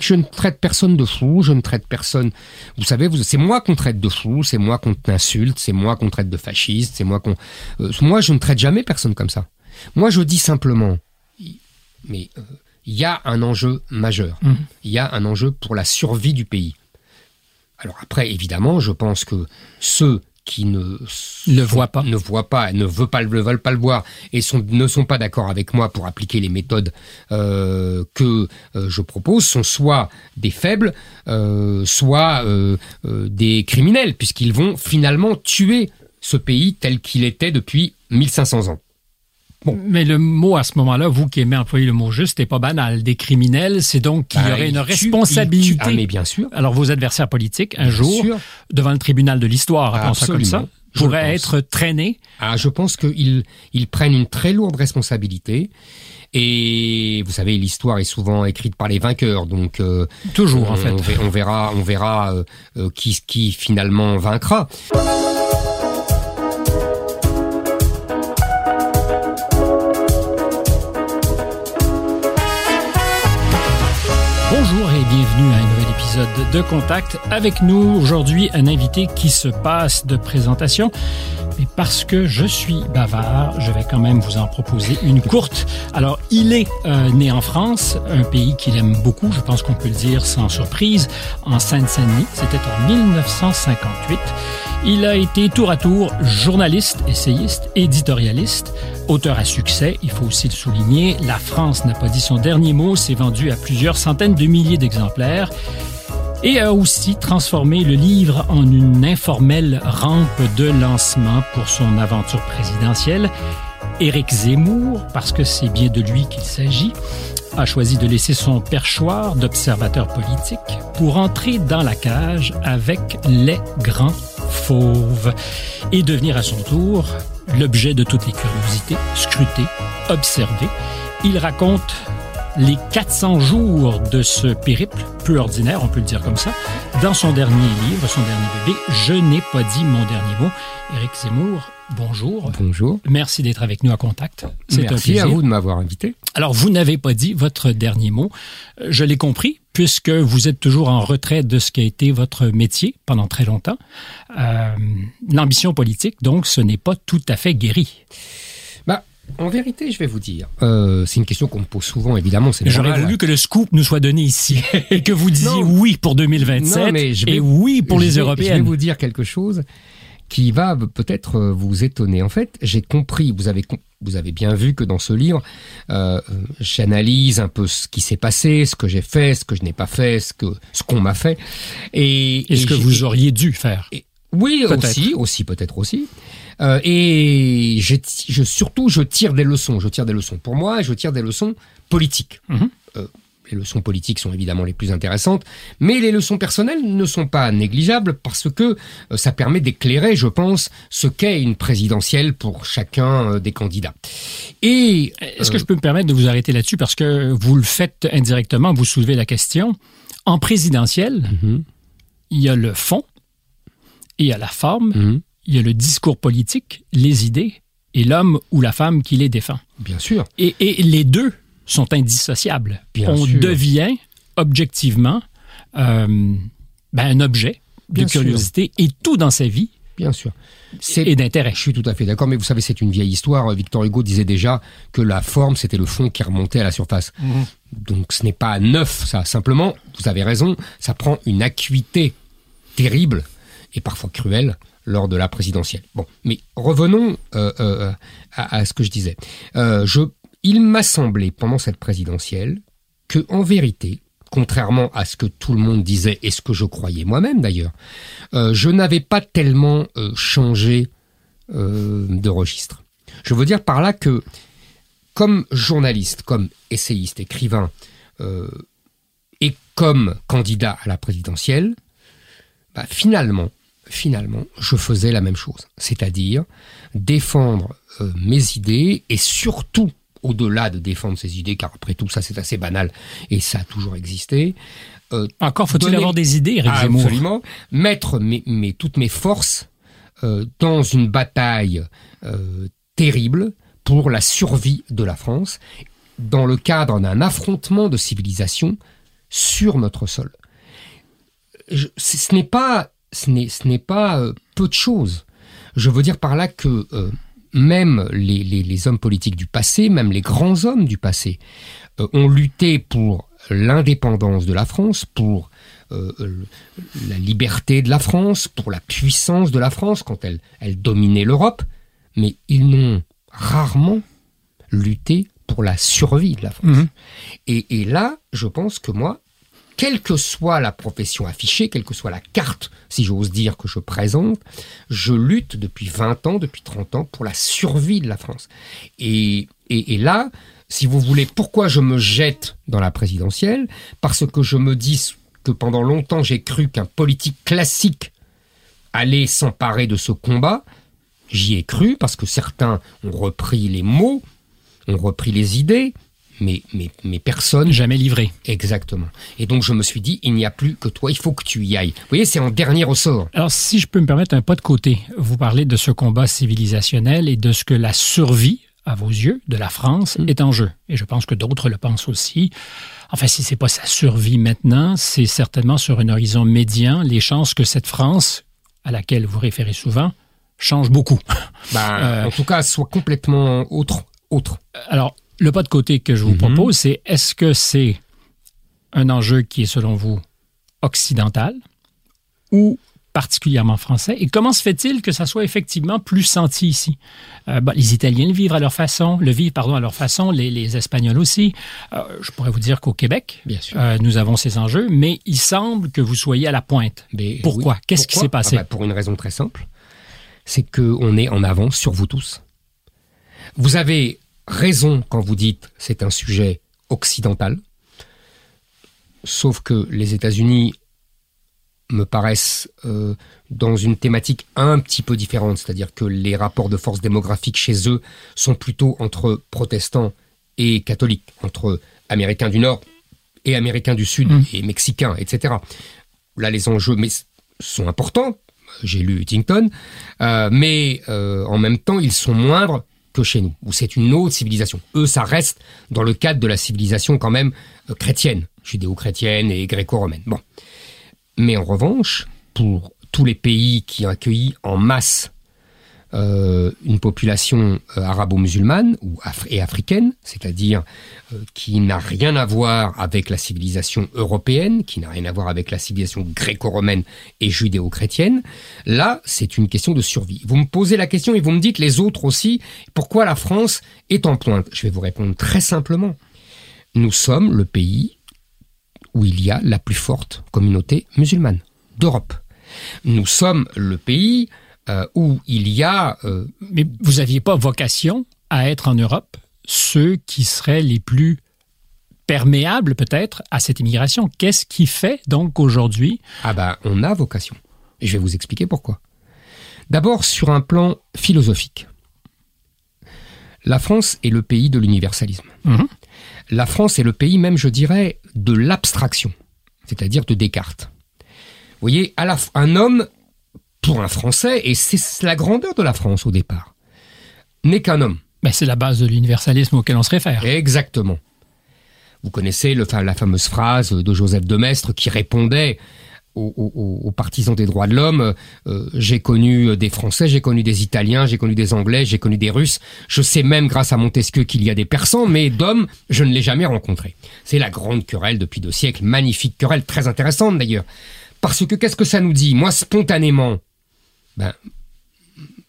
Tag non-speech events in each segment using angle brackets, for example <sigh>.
Je ne traite personne de fou, je ne traite personne. Vous savez, vous, c'est moi qu'on traite de fou, c'est moi qu'on insulte, c'est moi qu'on traite de fasciste, c'est moi qu'on. Euh, moi, je ne traite jamais personne comme ça. Moi, je dis simplement, mais euh, il y a un enjeu majeur. Mhm. Il y a un enjeu pour la survie du pays. Alors après, évidemment, je pense que ceux qui ne Le voient pas. ne voient pas, ne veulent pas, le- veulent pas le voir et sont, ne sont pas d'accord avec moi pour appliquer les méthodes euh, que euh, je propose sont soit des faibles, euh, soit euh, euh, des criminels, puisqu'ils vont finalement tuer ce pays tel qu'il était depuis 1500 ans. Mais le mot à ce moment-là, vous qui aimez employer le mot juste, n'est pas banal. Des criminels, c'est donc qu'il y Bah, aurait une responsabilité. Ah mais bien sûr. Alors vos adversaires politiques, un jour, sûr. devant le tribunal de l'histoire, ça comme ça, pourraient être traînés. Ah, je pense qu'ils ils prennent une très lourde responsabilité. Et vous savez, l'histoire est souvent écrite par les vainqueurs, donc euh, Toujours, en fait. on ver- on verra, on verra euh, euh, qui, qui finalement vaincra. Bienvenue à un nouvel épisode de Contact. Avec nous aujourd'hui un invité qui se passe de présentation. Mais parce que je suis bavard, je vais quand même vous en proposer une courte. Alors, il est euh, né en France, un pays qu'il aime beaucoup, je pense qu'on peut le dire sans surprise, en Seine-Saint-Denis. C'était en 1958. Il a été tour à tour journaliste, essayiste, éditorialiste, auteur à succès, il faut aussi le souligner. La France n'a pas dit son dernier mot, s'est vendu à plusieurs centaines de milliers d'exemplaires et a aussi transformé le livre en une informelle rampe de lancement pour son aventure présidentielle. Éric Zemmour, parce que c'est bien de lui qu'il s'agit, a choisi de laisser son perchoir d'observateur politique pour entrer dans la cage avec les grands fauves et devenir à son tour l'objet de toutes les curiosités, scrutées, observées. Il raconte les 400 jours de ce périple, peu ordinaire, on peut le dire comme ça, dans son dernier livre, son dernier bébé, Je n'ai pas dit mon dernier mot. Éric Zemmour, bonjour. Bonjour. Merci d'être avec nous à Contact. C'est un Merci plaisir. à vous de m'avoir invité. Alors, vous n'avez pas dit votre dernier mot. Euh, Je l'ai compris, puisque vous êtes toujours en retrait de ce qui a été votre métier pendant très longtemps. Euh, L'ambition politique, donc, ce n'est pas tout à fait guéri. En vérité, je vais vous dire, euh, c'est une question qu'on me pose souvent, évidemment. C'est J'aurais voulu que le scoop nous soit donné ici <laughs> et que vous disiez Non. oui pour 2027 Non, mais je vais- et oui pour les vais- Je vais européennes. vous dire quelque chose qui va peut-être euh, vous étonner. En fait, j'ai compris, vous avez, vous avez bien vu que dans ce livre, euh, j'analyse un peu ce qui s'est passé, ce que j'ai fait, ce que je n'ai pas fait, ce que ce qu'on m'a fait. Et, Et ce que vous auriez dû faire. et- oui, aussi, aussi, peut-être aussi. Euh, et je, surtout, je tire des leçons. Je tire des leçons pour moi et je tire des leçons politiques. Mhm. Euh, les leçons politiques sont évidemment les plus intéressantes, mais les leçons personnelles ne sont pas négligeables parce que euh, ça permet d'éclairer, je pense, ce qu'est une présidentielle pour chacun des candidats. Et Est-ce que je peux me permettre de vous arrêter là-dessus? Parce que vous le faites indirectement, vous soulevez la question. En présidentielle, Mhm, il y a le fond, il y a la forme, mhm, il y a le discours politique, les idées et l'homme ou la femme qui les défend. bien sûr, Et, et les deux sont indissociables. Bien On sûr. devient objectivement euh, ben, un objet de Bien sûr. curiosité et tout dans sa vie bien sûr. C'est et d'intérêt. Je suis tout à fait d'accord, mais vous savez, c'est une vieille histoire. Victor Hugo disait déjà que la forme, c'était le fond qui remontait à la surface. Donc ce n'est pas neuf, ça. Simplement, vous avez raison, ça prend une acuité terrible et parfois cruelle lors de la présidentielle. Bon, mais revenons euh, euh, à, ce que je disais. Euh, je, il m'a semblé pendant cette présidentielle que, en vérité, contrairement à ce que tout le monde disait et ce que je croyais moi-même d'ailleurs, je n'avais pas tellement changé de registre. Je veux dire par là que, comme journaliste, comme essayiste, écrivain, et comme candidat à la présidentielle, bah, finalement, finalement, je faisais la même chose, c'est-à-dire défendre euh, mes idées et surtout, au-delà de défendre ces idées, car après tout ça c'est assez banal et ça a toujours existé, euh, Encore faut-il avoir des idées, Éric ah, Zemmour. Absolument. Mettre mes, mes- toutes mes forces euh, dans une bataille euh, terrible pour la survie de la France, dans le cadre d'un affrontement de civilisation sur notre sol. ce n'est pas, ce n'est, ce n'est pas euh, peu de choses. Je veux dire par là que euh, même les, les, hommes politiques du passé, même les grands hommes du passé, euh, ont lutté pour l'indépendance de la France, pour la liberté de la France, pour la puissance de la France quand elle, elle dominait l'Europe, mais ils n'ont rarement lutté pour la survie de la France. Mhm. Et, et, là, je pense que moi, quelle que soit la profession affichée, quelle que soit la carte, si j'ose dire, que je présente, je lutte depuis 20 ans, depuis 30 ans, pour la survie de la France. Et, là, si vous voulez, pourquoi je me jette dans la présidentielle? Parce que je me dis que pendant longtemps, j'ai cru qu'un politique classique allait s'emparer de ce combat. J'y ai cru parce que certains ont repris les mots, ont repris les idées, mais, mais, mais personne. Jamais livré. Exactement. Et donc je me suis dit, il n'y a plus que toi, il faut que tu y ailles. Vous voyez, c'est en dernier ressort. Alors si je peux me permettre un pas de côté, vous parlez de ce combat civilisationnel et de ce que la survie, à vos yeux, de la France mm. est en jeu. Et je pense que d'autres le pensent aussi. Enfin, si c'est pas sa survie maintenant, c'est certainement sur un horizon médian les chances que cette France, à laquelle vous référez souvent, change beaucoup. Ben, euh, en tout cas, soit complètement autre. autre. Alors, le pas de côté que je vous mhm. propose, c'est est-ce que c'est un enjeu qui est selon vous occidental ou particulièrement français? Et comment se fait-il que ça soit effectivement plus senti ici? Euh, Les Italiens le vivent à leur façon, le vivent pardon à leur façon, les, Espagnols aussi. Euh, je pourrais vous dire qu'au Québec, Bien sûr. Euh, nous avons ces enjeux, mais il semble que vous soyez à la pointe. Mais Pourquoi? Qu'est-ce qui s'est passé? Ah bah, Pour une raison très simple, c'est qu'on est en avance sur vous tous. Vous avez raison quand vous dites c'est un sujet occidental, sauf que les États-Unis me paraissent euh, dans une thématique un petit peu différente, c'est-à-dire que les rapports de force démographique chez eux sont plutôt entre protestants et catholiques, entre Américains du Nord et Américains du Sud mmh. et Mexicains, etc. Là, les enjeux mais, sont importants, j'ai lu Huntington, euh, mais euh, en même temps, ils sont moindres que chez nous, où c'est une autre civilisation. Eux, ça reste dans le cadre de la civilisation quand même euh, chrétienne, judéo-chrétienne et gréco-romaine. Bon. Mais en revanche, pour tous les pays qui ont accueilli en masse euh, une population euh, arabo-musulmane et africaine, c'est-à-dire euh, qui n'a rien à voir avec la civilisation européenne, qui n'a rien à voir avec la civilisation gréco-romaine et judéo-chrétienne. Là, c'est une question de survie. Vous me posez la question et vous me dites les autres aussi, pourquoi la France est en pointe? Je vais vous répondre très simplement. Nous sommes le pays où il y a la plus forte communauté musulmane d'Europe. Nous sommes le pays euh, où il y a... Euh, Mais vous n'aviez pas vocation à être en Europe ceux qui seraient les plus perméables peut-être à cette immigration. Qu'est-ce qui fait donc aujourd'hui Ah ben, on a vocation. Et je vais vous expliquer pourquoi. D'abord sur un plan philosophique. La France est le pays de l'universalisme. Mhm. La France est le pays même, je dirais, de l'abstraction, c'est-à-dire de Descartes. Vous voyez, à la, un homme pour un Français, et c'est la grandeur de la France au départ, n'est qu'un homme. Mais c'est la base de l'universalisme auquel on se réfère. Exactement. Vous connaissez le, la fameuse phrase de Joseph de Maistre qui répondait aux, partisans des droits de l'homme. Euh, j'ai connu des Français, j'ai connu des Italiens, j'ai connu des Anglais, j'ai connu des Russes. Je sais même grâce à Montesquieu qu'il y a des Persans, mais d'hommes, je ne l'ai jamais rencontré. C'est la grande querelle depuis deux siècles, magnifique querelle, très intéressante d'ailleurs. Parce que qu'est-ce que ça nous dit? Moi, spontanément, ben,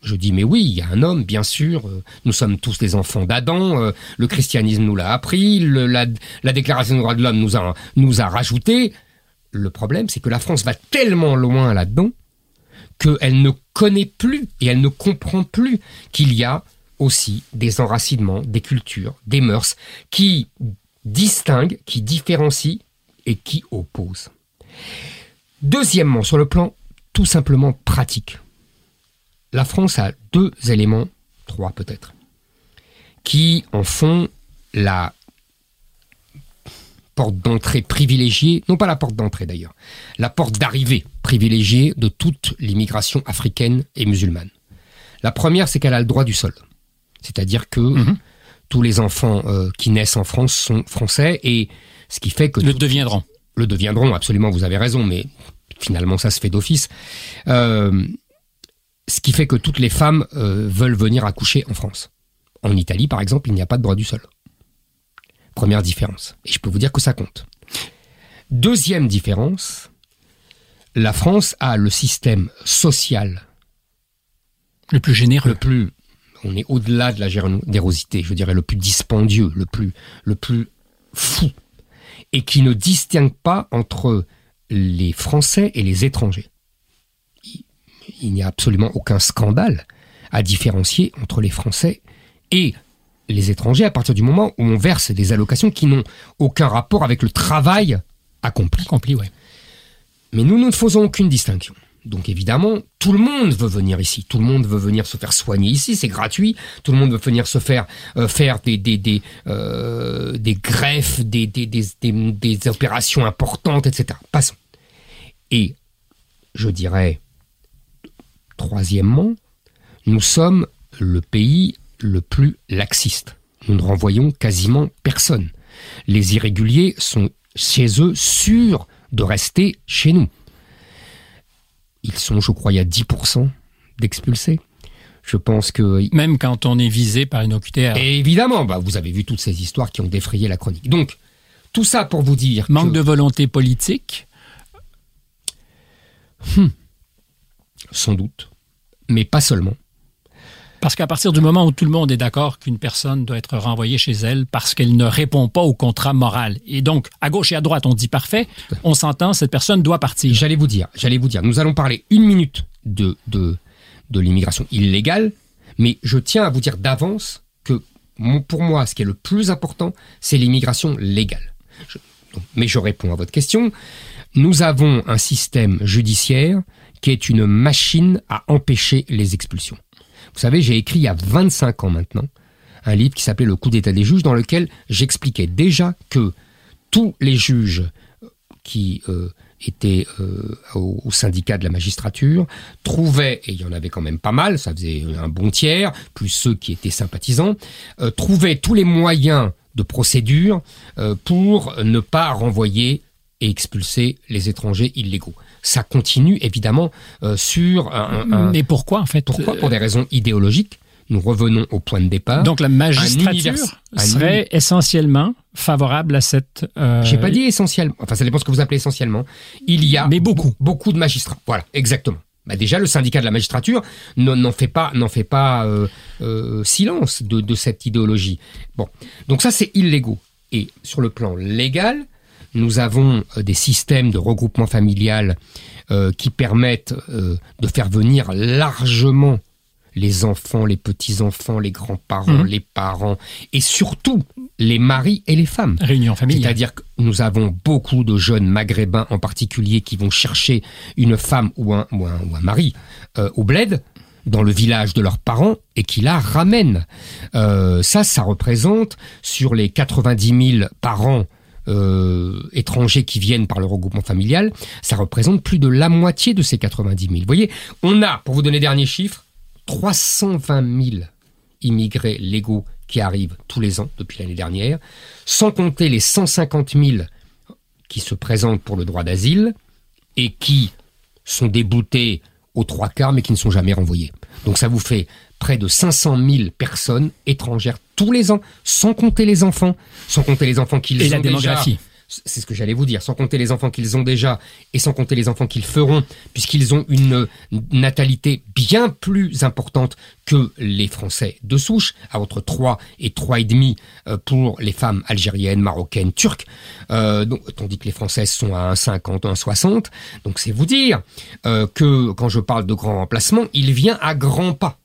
je dis mais oui, il y a un homme, bien sûr. Euh, nous sommes tous des enfants d'Adam. Euh, le christianisme nous l'a appris. la, Déclaration des droits de l'homme nous a nous a rajouté. Le problème, c'est que la France va tellement loin là-dedans qu'elle ne connaît plus et elle ne comprend plus qu'il y a aussi des enracinements, des cultures, des mœurs qui distinguent, qui différencient et qui opposent. Deuxièmement, sur le plan tout simplement pratique, la France a deux éléments, trois peut-être, qui en font la porte d'entrée privilégiée, non pas la porte d'entrée d'ailleurs, la porte d'arrivée privilégiée de toute l'immigration africaine et musulmane. La première, c'est qu'elle a le droit du sol. C'est-à-dire que mhm. tous les enfants euh, qui naissent en France sont français et ce qui fait que... Le deviendront. le deviendront, absolument, vous avez raison, mais finalement ça se fait d'office. Euh, ce qui fait que toutes les femmes euh, veulent venir accoucher en France. En Italie, par exemple, il n'y a pas de droit du sol. Première différence. Et je peux vous dire que ça compte. Deuxième différence, la France a le système social le plus généreux, le plus, on est au-delà de la générosité, je dirais le plus dispendieux, le plus, le plus fou, et qui ne distingue pas entre les Français et les étrangers. Il n'y a absolument aucun scandale à différencier entre les Français et les étrangers à partir du moment où on verse des allocations qui n'ont aucun rapport avec le travail accompli. Accompli, ouais. Mais nous, nous ne faisons aucune distinction. Donc évidemment, tout le monde veut venir ici. Tout le monde veut venir se faire soigner ici. C'est gratuit. Tout le monde veut venir se faire euh, faire des des des, euh, des greffes, des des, des des opérations importantes, etc. Passons. Et je dirais troisièmement, nous sommes le pays le plus laxiste. Nous ne renvoyons quasiment personne. Les irréguliers sont chez eux sûrs de rester chez nous. Ils sont, je crois, a 10% d'expulsés. Je pense que... Même quand on est visé par une OQTR. évidemment, bah, vous avez vu toutes ces histoires qui ont défrayé la chronique. Donc, tout ça pour vous dire... Manque de volonté politique hmm. Sans doute. Mais pas seulement. Parce qu'à partir du moment où tout le monde est d'accord qu'une personne doit être renvoyée chez elle parce qu'elle ne répond pas au contrat moral, et donc à gauche et à droite on dit parfait, on s'entend, cette personne doit partir. J'allais vous dire, j'allais vous dire, nous allons parler une minute de, de, de l'immigration illégale, mais je tiens à vous dire d'avance que pour moi, ce qui est le plus important, c'est l'immigration légale. Mais je réponds à votre question. Nous avons un système judiciaire qui est une machine à empêcher les expulsions. Vous savez, j'ai écrit il y a 25 ans maintenant un livre qui s'appelait Le coup d'état des juges, dans lequel j'expliquais déjà que tous les juges qui euh, étaient euh, au, syndicat de la magistrature trouvaient, et il y en avait quand même pas mal, ça faisait un bon tiers, plus ceux qui étaient sympathisants, euh, trouvaient tous les moyens de procédure pour ne pas renvoyer et expulser les étrangers illégaux ça continue évidemment euh, sur un, Mais pourquoi en fait Pourquoi Pour des raisons idéologiques. Nous revenons au point de départ. Donc la magistrature serait essentiellement favorable à cette. Euh... J'ai pas dit essentiellement. Enfin, ça dépend ce que vous appelez essentiellement. Il y a mais beaucoup, beaucoup de magistrats. Voilà, exactement. Bah déjà, le syndicat de la magistrature n'en fait pas, n'en fait pas euh, euh, silence de, de cette idéologie. Bon, donc ça c'est illégaux. Et sur le plan légal, nous avons euh, des systèmes de regroupement familial euh, qui permettent euh, de faire venir largement les enfants, les petits-enfants, les grands-parents, mhm. les parents, et surtout les maris et les femmes. Réunion familiale. C'est-à-dire que nous avons beaucoup de jeunes maghrébins en particulier qui vont chercher une femme ou un, ou un, mari au bled dans le village de leurs parents et qui la ramènent. ça, ça représente sur les 90 000 parents euh, étrangers qui viennent par le regroupement familial, ça représente plus de la moitié de ces 90 000. Vous voyez, on a, pour vous donner les derniers chiffres, 320 000 immigrés légaux qui arrivent tous les ans depuis l'année dernière, sans compter les 150 000 qui se présentent pour le droit d'asile et qui sont déboutés aux trois quarts mais qui ne sont jamais renvoyés. Donc ça vous fait près de 500 000 personnes étrangères tous les ans, sans compter les enfants, sans compter les enfants qu'ils ont Et la démographie. C'est ce que j'allais vous dire, sans compter les enfants qu'ils ont déjà et sans compter les enfants qu'ils feront, puisqu'ils ont une natalité bien plus importante que les Français de souche, à entre 3 et 3,5 euh, pour les femmes algériennes, marocaines, turques, euh, tandis que les Françaises sont à 1,50, 1,60. Donc c'est vous dire euh, que quand je parle de grand remplacement, il vient à grands pas.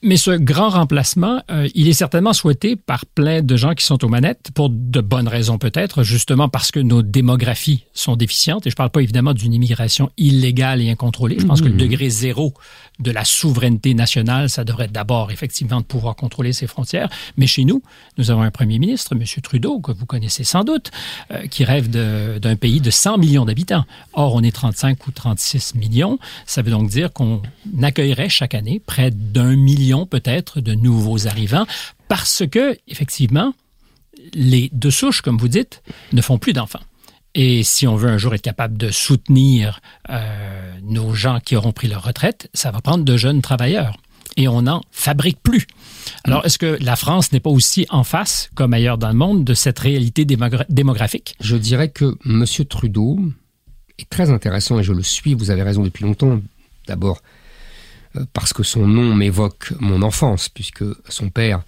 Mais ce grand remplacement, euh, il est certainement souhaité par plein de gens qui sont aux manettes, pour de bonnes raisons peut-être, justement parce que nos démographies sont déficientes. Et je ne parle pas évidemment d'une immigration illégale et incontrôlée. Je pense que le mmh. degré zéro de la souveraineté nationale, ça devrait d'abord effectivement de pouvoir contrôler ses frontières. Mais chez nous, nous avons un premier ministre, M. Trudeau, que vous connaissez sans doute, euh, qui rêve d'un pays de 100 millions d'habitants. Or, on est 35 ou 36 millions. Ça veut donc dire qu'on accueillerait chaque année près d'un million peut-être de nouveaux arrivants parce que, effectivement, les deux souches, comme vous dites, ne font plus d'enfants. Et si on veut un jour être capable de soutenir euh, nos gens qui auront pris leur retraite, ça va prendre de jeunes travailleurs. Et on n'en fabrique plus. Alors, est-ce que la France n'est pas aussi en face, comme ailleurs dans le monde, de cette réalité démographique? Je dirais que M. Trudeau est très intéressant et je le suis, vous avez raison depuis longtemps. D'abord, parce que son nom m'évoque mon enfance, puisque son père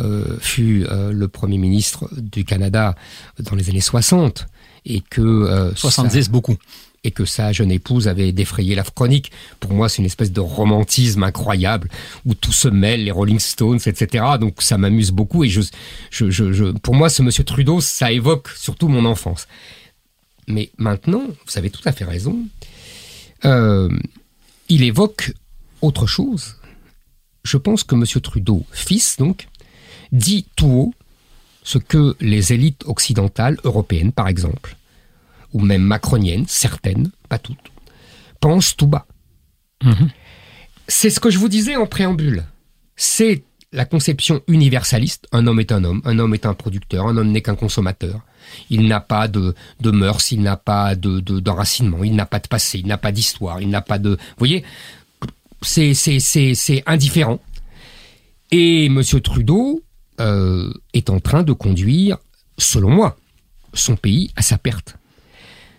euh, fut euh, le Premier ministre du Canada dans les années 60 et que... 70 beaucoup et que sa jeune épouse avait défrayé la chronique. Pour moi, c'est une espèce de romantisme incroyable où tout se mêle, les Rolling Stones, etc. Donc ça m'amuse beaucoup et je, je, je, pour moi, ce monsieur Trudeau, ça évoque surtout mon enfance. Mais maintenant, vous avez tout à fait raison, euh, il évoque autre chose. Je pense que monsieur Trudeau, fils donc, dit tout haut ce que les élites occidentales, européennes par exemple, ou même macroniennes, certaines, pas toutes, pensent tout bas. Mhm. C'est ce que je vous disais en préambule. C'est la conception universaliste. Un homme est un homme, un homme est un producteur, un homme n'est qu'un consommateur. Il n'a pas de, de mœurs, il n'a pas de, d'enracinement, il n'a pas de passé, il n'a pas d'histoire, il n'a pas de... Vous voyez, c'est, indifférent. Et M. Trudeau euh, est en train de conduire, selon moi, son pays à sa perte.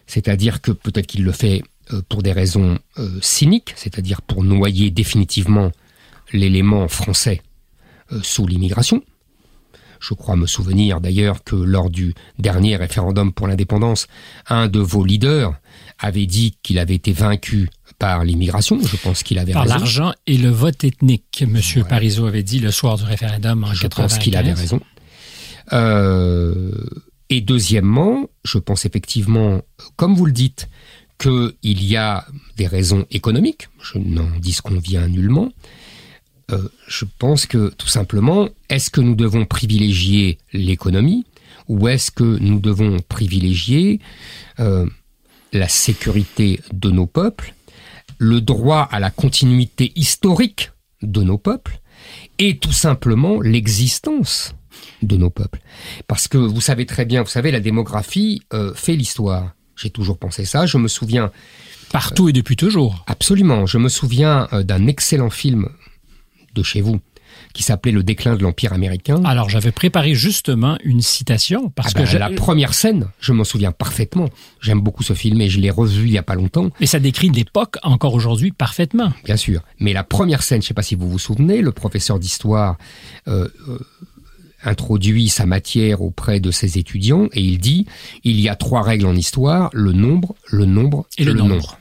C'est-à-dire que peut-être qu'il le fait euh, pour des raisons euh, cyniques, c'est-à-dire pour noyer définitivement l'élément français sous l'immigration. Je crois me souvenir d'ailleurs que lors du dernier référendum pour l'indépendance, un de vos leaders avait dit qu'il avait été vaincu par l'immigration. Je pense qu'il avait par raison. Par l'argent et le vote ethnique, M. Parizeau avait dit le soir du référendaum en Je pense qu'il avait raison. Euh, et deuxièmement, je pense effectivement, comme vous le dites, qu'il y a des raisons économiques, je n'en disconviens nullement. Euh, je pense que tout simplement, est-ce que nous devons privilégier l'économie ou est-ce que nous devons privilégier euh, la sécurité de nos peuples, le droit à la continuité historique de nos peuples et tout simplement l'existence de nos peuples. Parce que vous savez très bien, vous savez, la démographie euh, fait l'histoire. J'ai toujours pensé ça. Je me souviens. Partout et depuis toujours. Absolument. Je me souviens euh, d'un excellent film de chez vous qui s'appelait Le déclin de l'Empire américain. Alors j'avais préparé justement une citation parce ah que ben, la première scène, je m'en souviens parfaitement. J'aime beaucoup ce film et je l'ai revu il y a pas longtemps. Et ça décrit l'époque encore aujourd'hui parfaitement. Bien sûr, mais la première scène, je ne sais pas si vous vous souvenez, le professeur d'histoire euh, introduit sa matière auprès de ses étudiants et il dit il y a trois règles en histoire le nombre, le nombre et, le, nombre.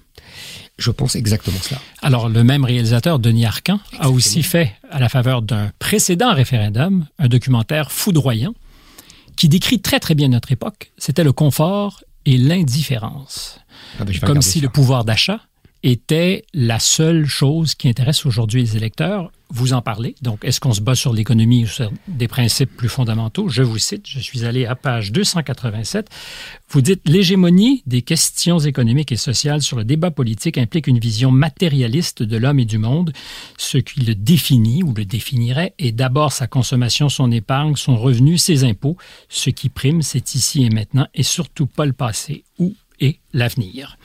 Je pense exactement cela. Alors, le même réalisateur, Denis Arcan, a aussi fait, à la faveur d'un précédent référendum, un documentaire foudroyant qui décrit très très bien notre époque. C'était le confort et l'indifférence. Ah ben, Comme si le pouvoir d'achat était la seule chose qui intéresse aujourd'hui les électeurs. Vous en parlez. Donc, est-ce qu'on se bat sur l'économie ou sur des principes plus fondamentaux? Je vous cite, je suis allé à page 287. Vous dites l'hégémonie des questions économiques et sociales sur le débat politique implique une vision matérialiste de l'homme et du monde. Ce qui le définit ou le définirait est d'abord sa consommation, son épargne, son revenu, ses impôts. Ce qui prime, c'est ici et maintenant et surtout pas le passé ou et l'avenir.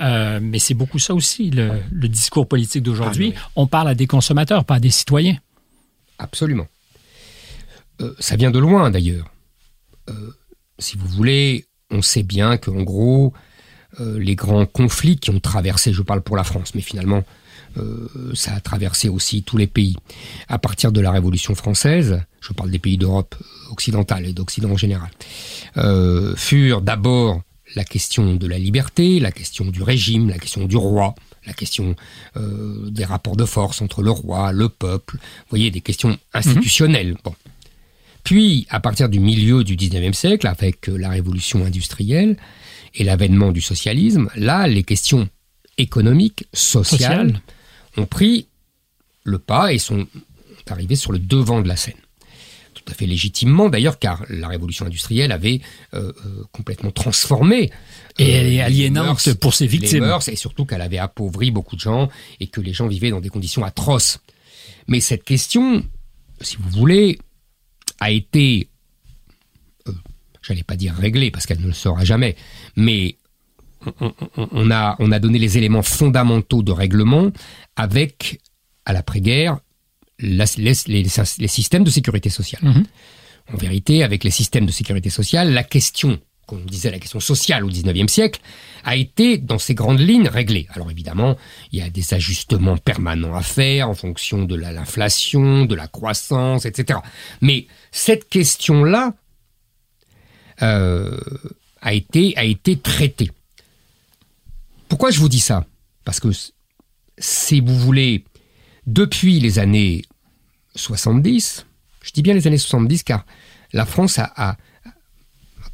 Euh, mais c'est beaucoup ça aussi, le, discours politique d'aujourd'hui. Ah, On parle à des consommateurs, pas à des citoyens. Absolument. Euh, ça vient de loin d'ailleurs. Euh, si vous voulez, on sait bien qu'en gros, les grands conflits qui ont traversé, je parle pour la France, mais finalement, ça a traversé aussi tous les pays. À partir de la Révolution française, je parle des pays d'Europe occidentale et d'Occident en général, furent d'abord la question de la liberté, la question du régime, la question du roi, la question euh, des rapports de force entre le roi, le peuple, vous voyez, des questions institutionnelles. Mhm. Bon. Puis, à partir du milieu du 19e siècle, avec euh, la révolution industrielle et l'avènement du socialisme, là, les questions économiques, sociales, ont pris le pas et sont arrivées sur le devant de la scène tout à fait légitimement d'ailleurs, car la révolution industrielle avait euh, euh, complètement transformé et elle est euh, aliénante pour ses victimes. Les mœurs, et surtout qu'elle avait appauvri beaucoup de gens et que les gens vivaient dans des conditions atroces. Mais cette question, si vous voulez, a été, j'allais pas dire réglée parce qu'elle ne le sera jamais, mais on, a, on a donné les éléments fondamentaux de règlement avec, à l'après-guerre, les, les, systèmes de sécurité sociale. Mhm. En vérité, avec les systèmes de sécurité sociale, la question qu'on disait la question sociale au XIXe siècle, a été dans ses grandes lignes réglée. Alors évidemment, il y a des ajustements permanents à faire en fonction de l'inflation, de la croissance, etc. Mais cette question-là euh, a été a été traitée. Pourquoi je vous dis ça? Parce que si vous voulez, depuis les années 70, je dis bien les années 70 car la France a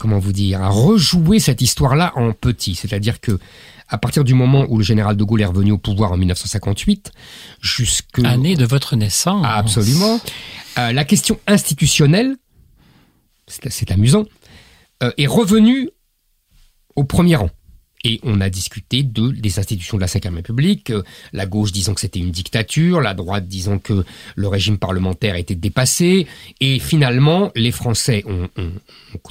comment vous dire, à rejouer cette histoire-là en petit. C'est-à-dire que à partir du moment où le général de Gaulle est revenu au pouvoir en 1958, jusque... Année de votre naissance. Absolument. Euh, la question institutionnelle, c'est amusant, euh, est revenue au premier rang. Et on a discuté de, des institutions de la Ve République, euh, la gauche disant que c'était une dictature, la droite disant que le régime parlementaire était dépassé, et finalement, les Français ont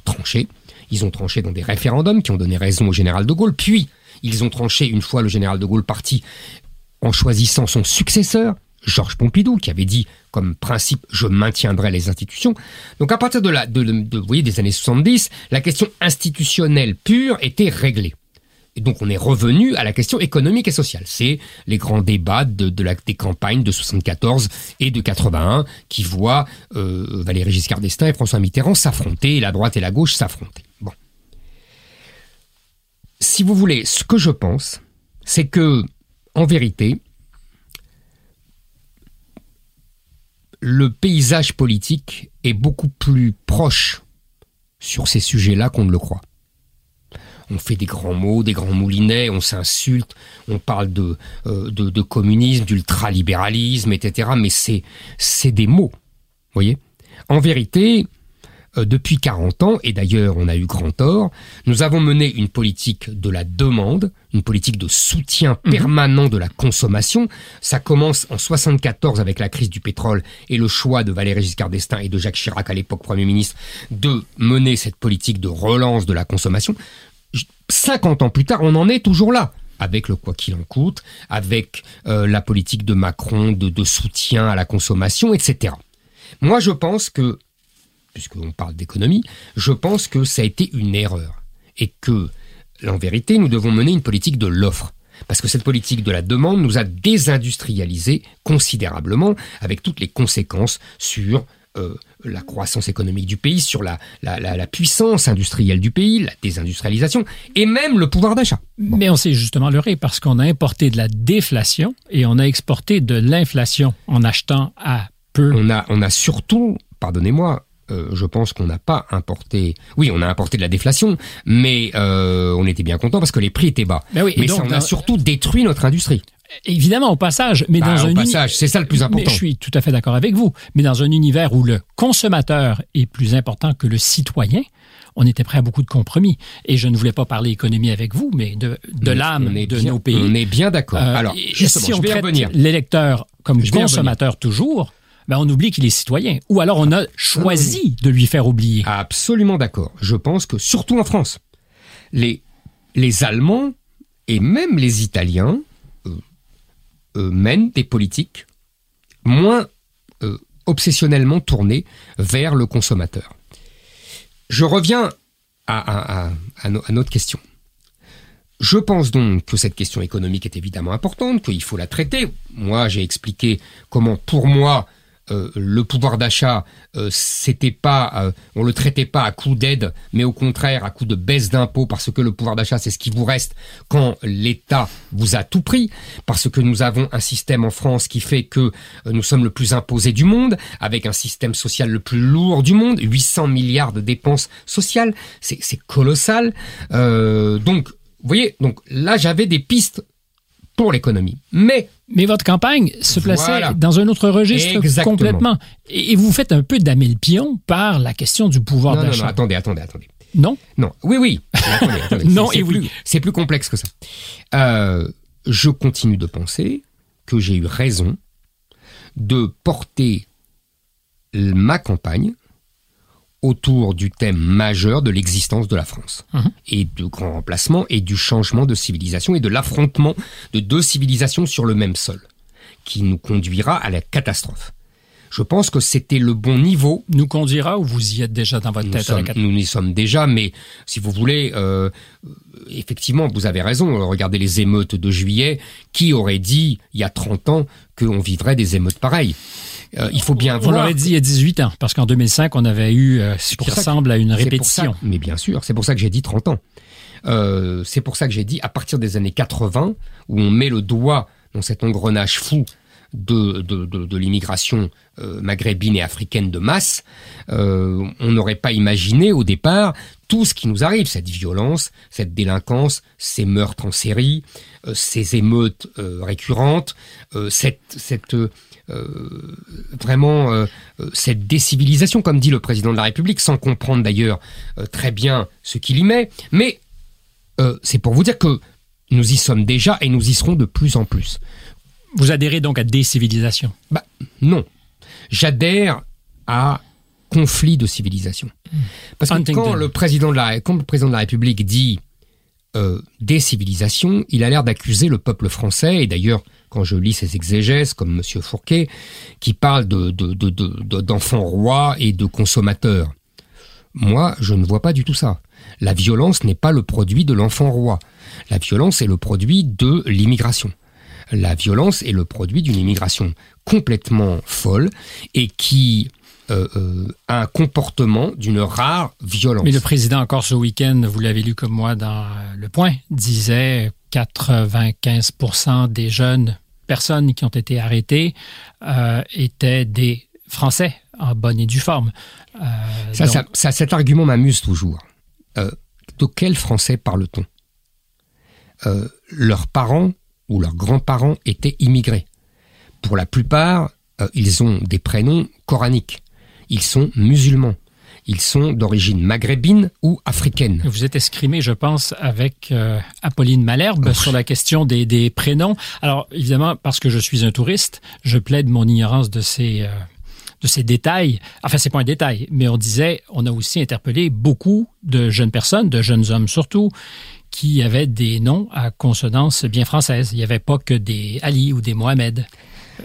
tranché, ils ont tranché dans des référendums qui ont donné raison au général de Gaulle. Puis, ils ont tranché une fois le général de Gaulle parti en choisissant son successeur, Georges Pompidou, qui avait dit comme principe je maintiendrai les institutions. Donc à partir de la, de, vous voyez, des années 70, la question institutionnelle pure était réglée. Et donc on est revenu à la question économique et sociale. C'est les grands débats de, la, des campagnes de 74 et de 81 qui voient euh, Valéry Giscard d'Estaing et François Mitterrand s'affronter, la droite et la gauche s'affronter. Bon. Si vous voulez, ce que je pense, c'est que, en vérité, le paysage politique est beaucoup plus proche sur ces sujets-là qu'on ne le croit on fait des grands mots, des grands moulinets, on s'insulte, on parle de, euh, de, communisme, d'ultralibéralisme, etc. Mais c'est, c'est des mots, voyez En vérité, euh, depuis 40 ans, et d'ailleurs on a eu grand tort, nous avons mené une politique de la demande, une politique de soutien mhm. permanent de la consommation. Ça commence en 74 avec la crise du pétrole et le choix de Valéry Giscard d'Estaing et de Jacques Chirac à l'époque Premier ministre de mener cette politique de relance de la consommation. 50 ans plus tard, on en est toujours là avec le quoi qu'il en coûte, avec euh, la politique de Macron de, soutien à la consommation, etc. Moi, je pense que, puisqu'on parle d'économie, je pense que ça a été une erreur. Et que, en vérité, nous devons mener une politique de l'offre. Parce que cette politique de la demande nous a désindustrialisé considérablement, avec toutes les conséquences sur euh, la croissance économique du pays, sur la, la, puissance industrielle du pays, la désindustrialisation et même le pouvoir d'achat. Mais on s'est justement leurré parce qu'on a importé de la déflation et on a exporté de l'inflation en achetant à peu. On a, on a surtout, pardonnez-moi, euh, je pense qu'on n'a pas importé. Oui, on a importé de la déflation, mais euh, on était bien content parce que les prix étaient bas. Ben mais ça, on a surtout détruit notre industrie. Évidemment, au passage, mais bah, dans un passage, c'est ça le plus important. je suis tout à fait d'accord avec vous. Mais dans un univers où le consommateur est plus important que le citoyen, on était prêt à beaucoup de compromis. Et je ne voulais pas parler économie avec vous, mais de, de l'âme de nos pays. On est bien d'accord. Euh, Alors, si on traite l'électeur comme consommateur toujours, ben on oublie qu'il est citoyen. Ou alors on a choisi de lui faire oublier. Absolument d'accord. Je pense que, surtout en France, les, les Allemands et même les Italiens mènent des politiques moins euh, obsessionnellement tournées vers le consommateur. Je reviens à, notre question. Je pense donc que cette question économique est évidemment importante, qu'il faut la traiter. Moi, j'ai expliqué comment, pour moi, euh, le pouvoir d'achat, euh, c'était pas, euh, on le traitait pas à coup d'aide, mais au contraire à coup de baisse d'impôts, parce que le pouvoir d'achat, c'est ce qui vous reste quand l'État vous a tout pris, parce que nous avons un système en France qui fait que nous sommes le plus imposé du monde, avec un système social le plus lourd du monde, 800 milliards de dépenses sociales, c'est colossal. donc, vous voyez, donc là j'avais des pistes pour l'économie, mais mais votre campagne se plaçait dans un autre registre complètement. Et vous faites un peu d'amener le pion par la question du pouvoir d'achat. Non, non, attendez, attendez, attendez. Non? Non, oui, oui. attendez, attendez. <laughs> non, et oui. C'est plus complexe que ça. Euh, je continue de penser que j'ai eu raison de porter ma campagne autour du thème majeur de l'existence de la France Mhm. et du grand remplacement et du changement de civilisation et de l'affrontement de deux civilisations sur le même sol qui nous conduira à la catastrophe. Je pense que c'était le bon niveau Nous conduira ou vous y êtes déjà dans votre nous, tête à la nous y sommes déjà, mais si vous voulez, euh, effectivement, vous avez raison. Regardez les émeutes de juillet. Qui aurait dit, il y a 30 ans, qu'on vivrait des émeutes pareilles? Euh, Il faut bien On voir. l'aurait dit il y a 18 ans, parce qu'en 2005, on avait eu euh, ce qui que- ressemble à une ça- répétition. mais bien sûr, c'est pour ça que j'ai dit 30 ans. Euh, c'est pour ça que j'ai dit, à partir des années 80, où on met le doigt dans cet engrenage fou de, de, de, de l'immigration euh, maghrébine et africaine de masse, euh, on n'aurait pas imaginé au départ tout ce qui nous arrive, cette violence, cette délinquance, ces meurtres en série, euh, ces émeutes récurrentes, cette, cette vraiment euh, euh, cette décivilisation, comme dit le président de la République, sans comprendre d'ailleurs euh, très bien ce qu'il y met. Mais euh, c'est pour vous dire que nous y sommes déjà et nous y serons de plus en plus. Vous adhérez donc à décivilisation. Bah non, j'adhère à conflit de civilisation. Parce que quand le président de la, quand le président de la République dit euh, décivilisation, il a l'air d'accuser le peuple français, et d'ailleurs, quand je lis ses exégèses, comme M. Fourquet, qui parle de, de, de, de- de- d'enfants rois et de consommateurs. Moi, je ne vois pas du tout ça. La violence n'est pas le produit de l'enfant roi. La violence est le produit de l'immigration. La violence est le produit d'une immigration complètement folle et qui euh, euh, a un comportement d'une rare violence. Mais le président, encore ce week-end, vous l'avez lu comme moi dans Le Point, disait 95% des jeunes personnes qui ont été arrêtées euh, étaient des Français en bonne et due forme. Euh, Ça, donc, ça- ça- cet argument m'amuse toujours. Euh, de quels Français parle-t-on? Leurs parents ou leurs grands-parents étaient immigrés. Pour la plupart, ils ont des prénoms coraniques. Ils sont musulmans. Ils sont d'origine maghrébine ou africaine. Vous êtes escrimé, je pense, avec euh, Apolline Malherbe sur la question des, des prénoms. Alors, évidemment, parce que je suis un touriste, je plaide mon ignorance de ces, euh, de ces détails. Enfin, c'est pas un détail, mais on disait, on a aussi interpellé beaucoup de jeunes personnes, de jeunes hommes surtout, qui avaient des noms à consonance bien française. Il n'y avait pas que des Ali ou des Mohamed.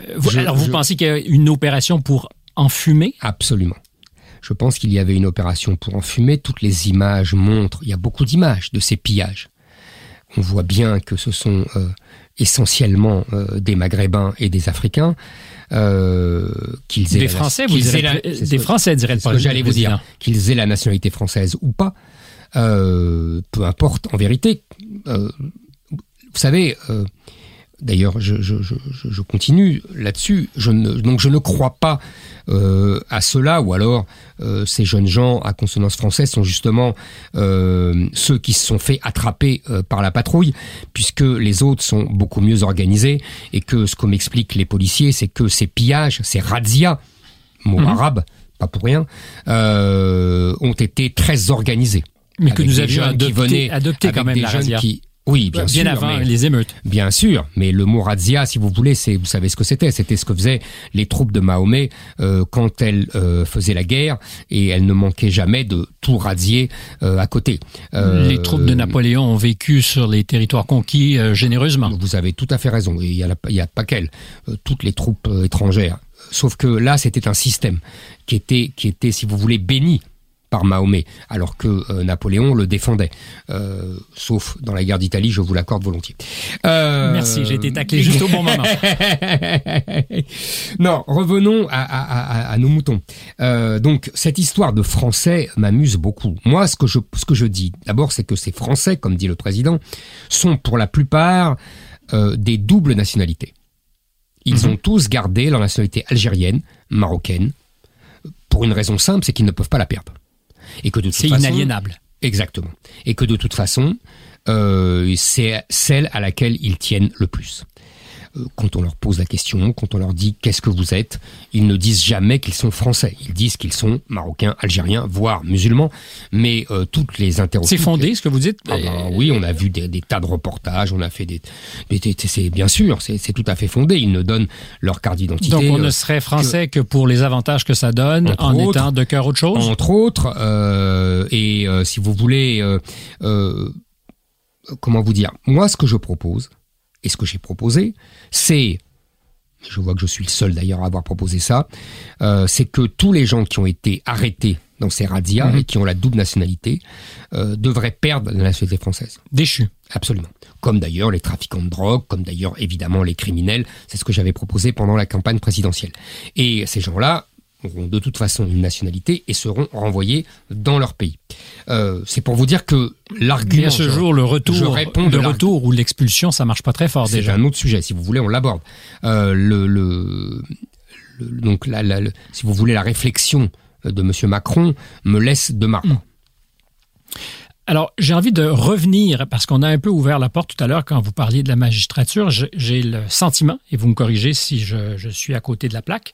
Euh, vous- Je- alors, vous je- pensez qu'il y a une opération pour enfumer Absolument. Je pense qu'il y avait une opération pour enfumer. Toutes les images montrent, il y a beaucoup d'images de ces pillages. On voit bien que ce sont euh, essentiellement euh, des Maghrébins et des Africains. Euh, qu'ils aient des la- Français, vous qu'ils direz, aient la- des Français, dirait ce que j'allais vous dire, qu'ils aient la nationalité française ou pas, peu importe. En vérité, vous savez, d'ailleurs, je, je, je, je- je continue là-dessus. Je ne, donc, je ne crois pas euh, à cela, ou alors euh, ces jeunes gens à consonance française sont justement euh, ceux qui se sont fait attraper euh, par la patrouille, puisque les autres sont beaucoup mieux organisés, et que ce qu'on m'expliquent les policiers, c'est que ces pillages, ces razzias, mot Mhm. arabe, pas pour rien, euh, ont été très organisés. Mais que nous avions adopté, adopté quand même la razzia. qui oui bien, bien sûr avant mais- les émeutes. Bien sûr, mais le mot razzia, si vous voulez, c'est vous savez ce que c'était. C'était ce que faisaient les troupes de Mahomet euh, quand elles euh, faisaient la guerre et elles ne manquaient jamais de tout razzier euh, à côté. Euh, les troupes de Napoléon ont vécu sur les territoires conquis euh, généreusement. Vous avez tout à fait raison. Et il y a, la- il y a pas qu'elles, euh, toutes les troupes étrangères. Sauf que là, c'était un système qui était, qui était, si vous voulez, béni par Mahomet, alors que euh, Napoléon le défendait. Euh, sauf dans la guerre d'Italie, je vous l'accorde volontiers. Euh, Merci, j'ai été taclé juste au bon moment. <laughs> non, revenons à, à- à- à nos moutons. Donc, cette histoire de Français m'amuse beaucoup. Moi, ce que je, ce que je dis, d'abord, c'est que ces Français, comme dit le président, sont pour la plupart des doubles nationalités. Ils Mhm. ont tous gardé leur nationalité algérienne, marocaine, pour une raison simple, c'est qu'ils ne peuvent pas la perdre. Et que de toute C'est façon, inaliénable. Exactement. Et que de toute façon, euh, c'est celle à laquelle ils tiennent le plus. Euh, quand on leur pose la question, quand on leur dit qu'est-ce que vous êtes, ils ne disent jamais qu'ils sont français. Ils disent qu'ils sont marocains, algériens, voire musulmans. Mais euh, toutes les interrogations. C'est fondé, ce que vous dites ah ben Oui, on a vu des, tas de reportages, on a fait des. c'est bien sûr, c'est tout à fait fondé. Ils ne donnent leur carte d'identité. Donc on ne serait français que, pour les avantages que ça donne, en étant de cœur autre chose? Entre autres, et si vous voulez, comment vous dire? Moi, ce que je propose et ce que j'ai proposé, c'est, je vois que je suis le seul d'ailleurs à avoir proposé ça, euh, c'est que tous les gens qui ont été arrêtés dans ces razzias mhm. et qui ont la double nationalité euh, devraient perdre la nationalité française. Déchus. Absolument. Comme d'ailleurs les trafiquants de drogue, comme d'ailleurs évidemment les criminels. C'est ce que j'avais proposé pendant la campagne présidentielle. Et ces gens-là auront de toute façon une nationalité et seront renvoyés dans leur pays. Euh, c'est pour vous dire que l'argument. à ce jour, le retour, le retour ou l'expulsion, ça marche pas très fort déjà. C'est un autre sujet. Si vous voulez, on l'aborde. Euh, le, le, donc, la, si vous voulez, la réflexion de Monsieur Macron me laisse de marbre. Hmm. Alors, j'ai envie de revenir, parce qu'on a un peu ouvert la porte tout à l'heure quand vous parliez de la magistrature. J'ai le sentiment, et vous me corrigez si je, je suis à côté de la plaque,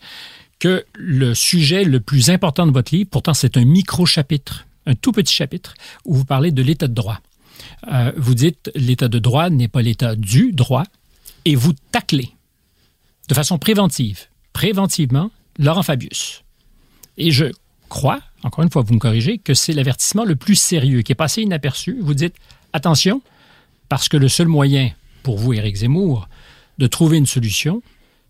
que le sujet le plus important de votre livre, pourtant c'est un micro-chapitre, un tout petit chapitre, où vous parlez de l'état de droit. Euh, vous dites l'état de droit n'est pas l'état du droit, et vous taclez de façon préventive, préventivement, Laurent Fabius. Et je crois, encore une fois, vous me corrigez, que c'est l'avertissement le plus sérieux qui est passé inaperçu. Vous dites attention, parce que le seul moyen pour vous, Éric Zemmour, de trouver une solution,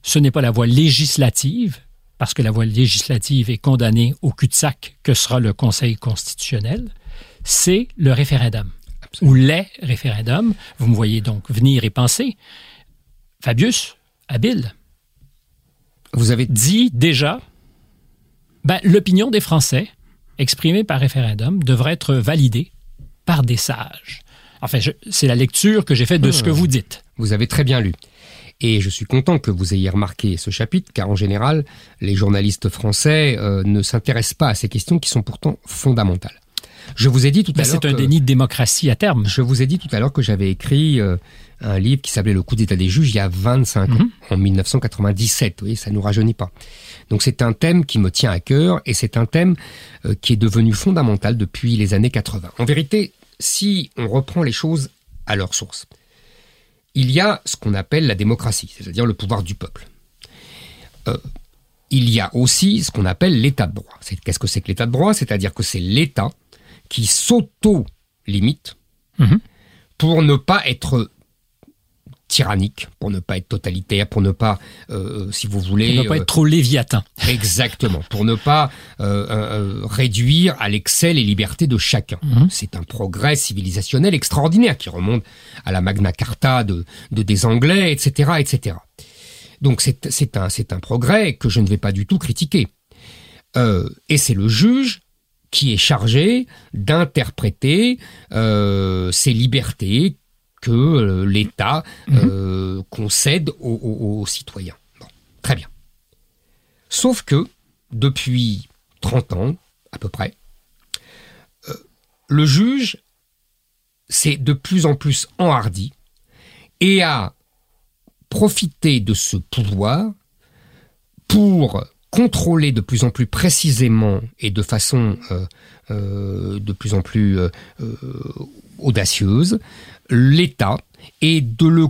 ce n'est pas la voie législative, parce que la voie législative est condamnée au cul-de-sac que sera le Conseil constitutionnel, c'est le référendum. Ou les référendums. Vous me voyez donc venir et penser. Fabius, habile. Vous avez dit déjà, ben, l'opinion des Français, exprimée par référendum, devrait être validée par des sages. Enfin, c'est la lecture que j'ai faite de ce que ah. vous dites. Vous avez très bien lu. Et je suis content que vous ayez remarqué ce chapitre, car en général, les journalistes français euh, ne s'intéressent pas à ces questions qui sont pourtant fondamentales. Je vous ai dit tout à l'heure. C'est un déni de démocratie à terme. Je vous ai dit tout à l'heure que j'avais écrit euh, un livre qui s'appelait Le coup d'état des juges il y a 25 ans, mhm. en 1997. Vous voyez, ça nous rajeunit pas. Donc c'est un thème qui me tient à cœur et c'est un thème euh, qui est devenu fondamental depuis les années 80. En vérité, si on reprend les choses à leur source, il y a ce qu'on appelle la démocratie, c'est-à-dire le pouvoir du peuple. Euh, il y a aussi ce qu'on appelle l'état de droit. Qu'est-ce que c'est que l'état de droit? C'est-à-dire que c'est l'État qui s'auto-limite mhm. pour ne pas être tyrannique, pour ne pas être totalitaire, pour ne pas, euh, si vous voulez... Pour ne pas être trop léviathan. Exactement, pour ne pas euh, euh, réduire à l'excès les libertés de chacun. Mhm. C'est un progrès civilisationnel extraordinaire qui remonte à la Magna Carta de, de des Anglais, etc., etc. Donc c'est un, un progrès que je ne vais pas du tout critiquer. et c'est le juge qui est chargé d'interpréter ces libertés que euh, l'État mhm. euh, concède aux, citoyens. très bien. Sauf que, depuis 30 ans, à peu près, euh, le juge s'est de plus en plus enhardi et a profité de ce pouvoir pour contrôler de plus en plus précisément et de façon de plus en plus audacieuse l'État et de le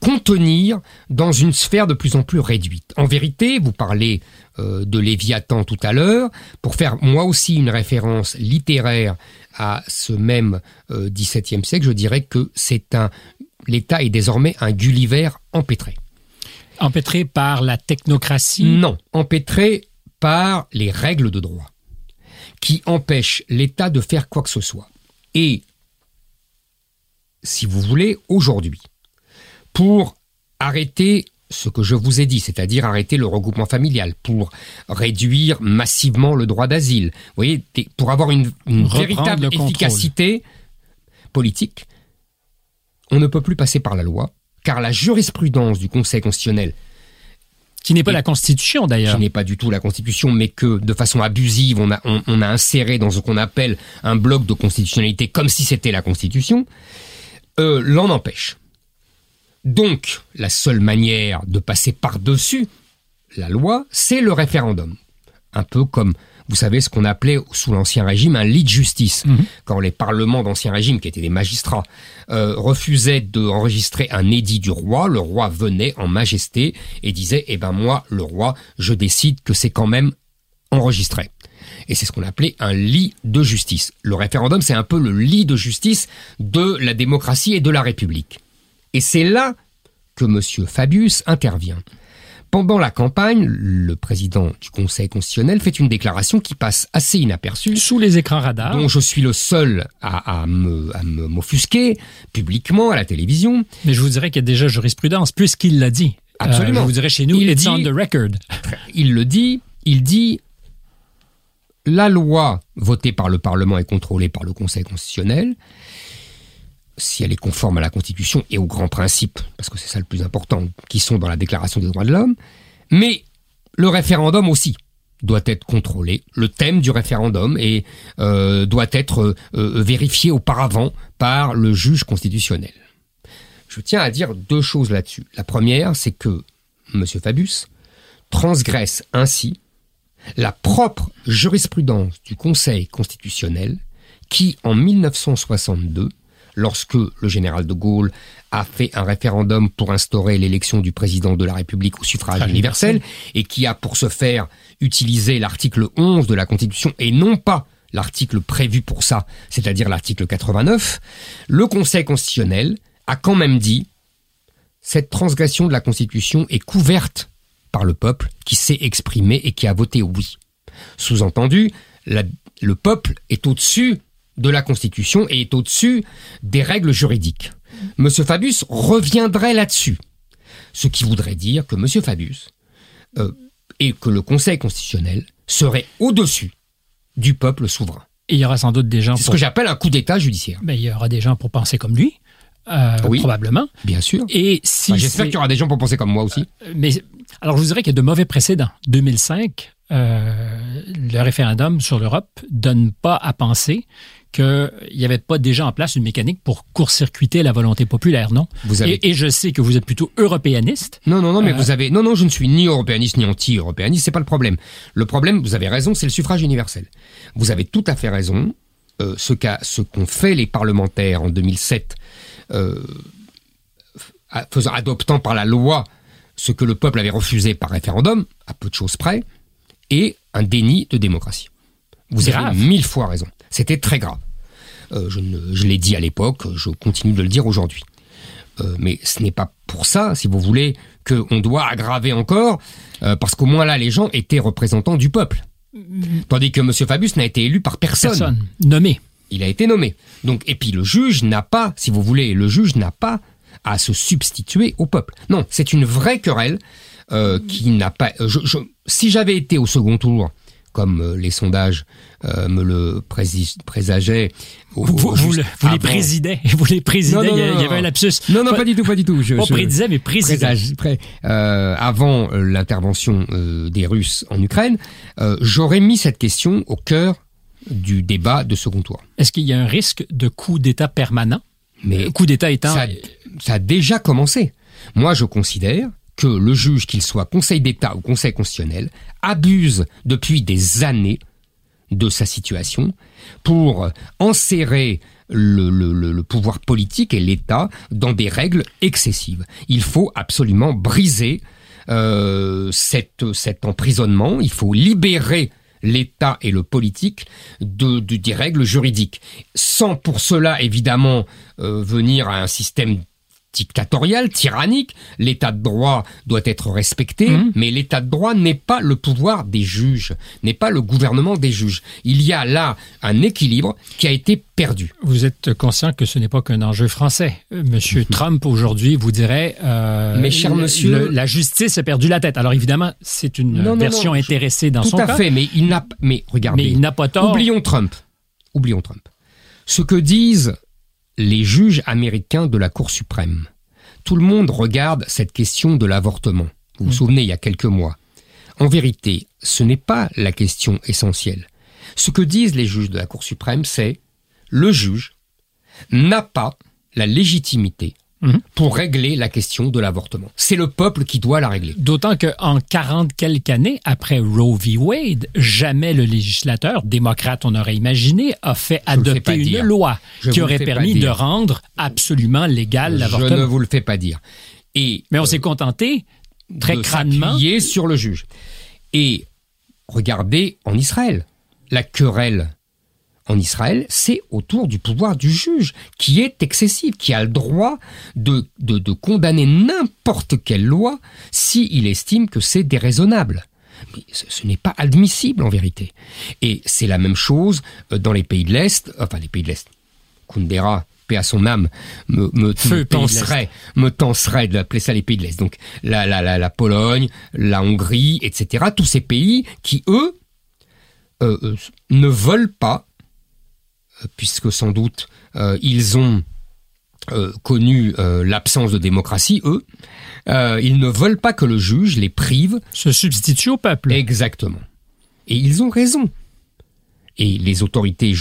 contenir dans une sphère de plus en plus réduite. En vérité, vous parlez euh, de Léviathan tout à l'heure, pour faire moi aussi une référence littéraire à ce même euh, XVIIe siècle, je dirais que c'est un l'État est désormais un Gulliver empêtré. Empêtré par la technocratie? Non, empêtré par les règles de droit qui empêchent l'État de faire quoi que ce soit. Et si vous voulez, aujourd'hui, pour arrêter ce que je vous ai dit, c'est-à-dire arrêter le regroupement familial, pour réduire massivement le droit d'asile, vous voyez, pour avoir une, véritable efficacité politique, on ne peut plus passer par la loi, car la jurisprudence du Conseil constitutionnel qui n'est pas la Constitution d'ailleurs. Qui n'est pas du tout la Constitution, mais que de façon abusive, on a, on a inséré dans ce qu'on appelle un bloc de constitutionnalité comme si c'était la Constitution. Euh, l'en empêche. Donc, la seule manière de passer par-dessus la loi, c'est le référendum. Un peu comme, vous savez, ce qu'on appelait sous l'Ancien Régime un lit de justice. Quand les parlements d'Ancien Régime, qui étaient des magistrats, euh, refusaient d'enregistrer un édit du roi, le roi venait en majesté et disait, eh ben moi, le roi, je décide que c'est quand même enregistré. Et c'est ce qu'on appelait un lit de justice. Le référendum, c'est un peu le lit de justice de la démocratie et de la République. Et c'est là que M. Fabius intervient. Pendant la campagne, le président du Conseil constitutionnel fait une déclaration qui passe assez inaperçue. Sous les écrans radars. Dont je suis le seul à, à me, me m'offusquer publiquement à la télévision. Mais je vous dirais qu'il y a déjà jurisprudence, puisqu'il l'a dit. Absolument. Euh, je vous dirais chez nous, Il it's dit- on the record. Il le dit, il dit la loi votée par le Parlement est contrôlée par le Conseil constitutionnel. Si elle est conforme à la Constitution et aux grands principes, parce que c'est ça le plus important, qui sont dans la Déclaration des droits de l'homme, mais le référendum aussi doit être contrôlé. Le thème du référendum et euh, doit être euh, euh, vérifié auparavant par le juge constitutionnel. Je tiens à dire deux choses là-dessus. La première, c'est que M. Fabius transgresse ainsi la propre jurisprudence du Conseil constitutionnel qui, en 1962, lorsque le général de Gaulle a fait un référendum pour instaurer l'élection du président de la République au suffrage universel, et qui a pour ce faire utilisé l'article 11 de la Constitution et non pas l'article prévu pour ça, c'est-à-dire l'article 89, le Conseil constitutionnel a quand même dit cette transgression de la Constitution est couverte par le peuple qui s'est exprimé et qui a voté oui. Sous-entendu, le peuple est au-dessus de la Constitution et est au-dessus des règles juridiques. Monsieur Fabius reviendrait là-dessus. Ce qui voudrait dire que Monsieur Fabius euh, et que le Conseil constitutionnel serait au-dessus du peuple souverain. Et il y aura sans doute des gens C'est ce pour... que j'appelle un coup d'État judiciaire. Ben, il y aura des gens pour penser comme lui, euh, Oui. probablement. Bien sûr. Et si Enfin, J'espère qu'il y aura des gens pour penser comme moi aussi. Mais alors, je vous dirais qu'il y a de mauvais précédents. 2005, euh, le référendum sur l'Europe donne pas à penser qu'il n'y avait pas déjà en place une mécanique pour court-circuiter la volonté populaire, non? Vous avez Et, et je sais que vous êtes plutôt européaniste. Non, non, non, mais Euh, vous avez. Non, non, je ne suis ni européaniste ni anti-européaniste, c'est pas le problème. Le problème, vous avez raison, c'est le suffrage universel. Vous avez tout à fait raison. Euh, ce qu'a, ce qu'ont fait les parlementaires en 2007, euh, a- faisant, adoptant par la loi ce que le peuple avait refusé par référendum, à peu de choses près, est un déni de démocratie. Vous Grave. avez mille fois raison. C'était très grave. Euh, je l'ai dit à l'époque, je continue de le dire aujourd'hui. Euh, mais ce n'est pas pour ça, si vous voulez, qu'on doit aggraver encore, euh, parce qu'au moins là, les gens étaient représentants du peuple. Tandis que M. Fabius n'a été élu par personne. Personne. Nommé. Il a été nommé. Donc, et puis le juge n'a pas, si vous voulez, le juge n'a pas à se substituer au peuple. Non, c'est une vraie querelle euh, qui n'a pas. euh, je- je- si j'avais été au second tour, comme euh, les sondages euh, me le présageaient, au- Vous, vous- au- vous juste le- vous les présidez. <laughs> Vous les présidez. Non, non, il, y a- non, il y avait un lapsus. Non, non, pas, du tout, pas du tout. Je, je- prédisait, mais présidait. présage- euh, avant euh, l'intervention euh, des Russes en Ukraine, euh, j'aurais mis cette question au cœur du débat de second tour. Est-ce qu'il y a un risque de coup d'État permanent? Mais Euh, coup d'État étant... ça, ça a déjà commencé. Moi, je considère que le juge, qu'il soit Conseil d'État ou Conseil constitutionnel, abuse depuis des années de sa situation pour enserrer le, le- le- le pouvoir politique et l'État dans des règles excessives. Il faut absolument briser euh, cette, cet emprisonnement, il faut libérer l'État et le politique de, de- des règles juridiques, sans pour cela évidemment euh, venir à un système dictatorial, tyrannique. L'état de droit doit être respecté, Mhm. mais l'état de droit n'est pas le pouvoir des juges, n'est pas le gouvernement des juges. Il y a là un équilibre qui a été perdu. Vous êtes conscient que ce n'est pas qu'un enjeu français. Monsieur Trump, aujourd'hui, vous dirait... euh, Mais cher monsieur- le- la justice a perdu la tête. Alors, évidemment, c'est une Non, version non, intéressée dans Tout son à cas. fait, mais il n'a mais regardez. Mais il n'a pas tort. Oublions Trump. Oublions Trump. Ce que disent les juges américains de la Cour suprême. Tout le monde regarde cette question de l'avortement. Vous vous souvenez, il y a quelques mois. En vérité, ce n'est pas la question essentielle. Ce que disent les juges de la Cour suprême, c'est le juge n'a pas la légitimité Mhm. pour régler la question de l'avortement. C'est le peuple qui doit la régler. D'autant qu'en 40 quelques années, après Roe v. Wade, jamais le législateur, démocrate on aurait imaginé, a fait Je adopter une dire. loi Je qui aurait permis de rendre absolument légal Je ne l'avortement. vous le fais pas dire. Et Mais on s'est contenté très de crânement. sur le juge. Et regardez en Israël, la querelle en Israël, c'est autour du pouvoir du juge, qui est excessif, qui a le droit de, de, de condamner n'importe quelle loi s'il estime que c'est déraisonnable. Mais ce, n'est pas admissible en vérité. Et c'est la même chose euh, dans les pays de l'Est, enfin les pays de l'Est. Kundera, paix à son âme, me, me, me tenserait, me tenserait d'appeler ça les pays de l'Est. Donc la, la, la, la Pologne, la Hongrie, etc. Tous ces pays qui, eux, euh, euh, ne veulent pas, puisque sans doute euh, ils ont euh, connu euh, l'absence de démocratie, eux, euh, ils ne veulent pas que le juge les prive Se substitue au peuple. Exactement. Et ils ont raison. Et les autorités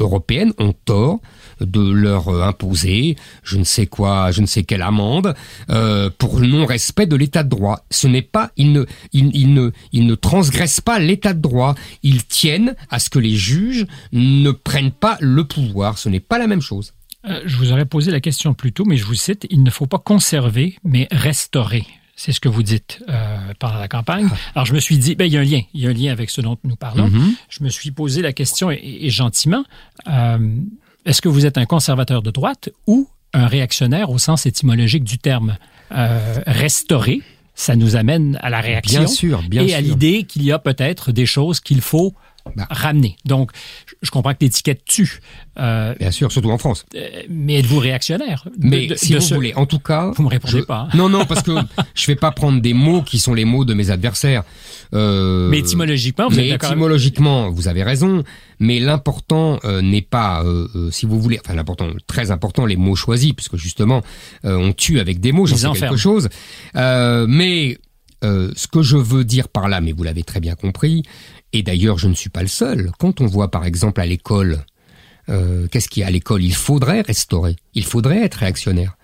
européennes ont tort de leur euh, imposer je ne sais quoi, je ne sais quelle amende euh, pour non-respect de l'état de droit. Ce n'est pas, ils ne, ils, transgressent pas l'état de droit. Ils tiennent à ce que les juges ne prennent pas le pouvoir. Ce n'est pas la même chose. Euh, je vous aurais posé la question plus tôt, mais je vous cite, il ne faut pas conserver, mais restaurer. C'est ce que vous dites euh, pendant la campagne. Alors je me suis dit, ben, il y a un lien, il y a un lien avec ce dont nous parlons. Mhm. Je me suis posé la question, et, et gentiment, euh, est-ce que vous êtes un conservateur de droite ou un réactionnaire au sens étymologique du terme? Euh, Restaurer, ça nous amène à la réaction Bien sûr, bien et à l'idée qu'il y a peut-être des choses qu'il faut Bah. ramener. Donc, je- comprends que l'étiquette tue, euh, Bien sûr, surtout en France. euh, mais êtes-vous réactionnaire de- Mais de- si de vous ce- voulez, en tout cas, Vous me répondez je- pas, hein. Non, non, parce que <laughs> je vais pas prendre des mots qui sont les mots de mes adversaires. Euh, Mais étymologiquement, vous mais êtes d'accord avec- étymologiquement, vous avez raison. Mais l'important n'est pas, si vous voulez, enfin l'important, très important, les mots choisis, puisque justement, on tue avec des mots, j'en sais enferment. quelque chose. Mais euh, ce que je veux dire par là, mais vous l'avez très bien compris, et d'ailleurs je ne suis pas le seul. Quand on voit par exemple à l'école, euh, qu'est-ce qu'il y a à l'école? Il faudrait restaurer, il faudrait être réactionnaire.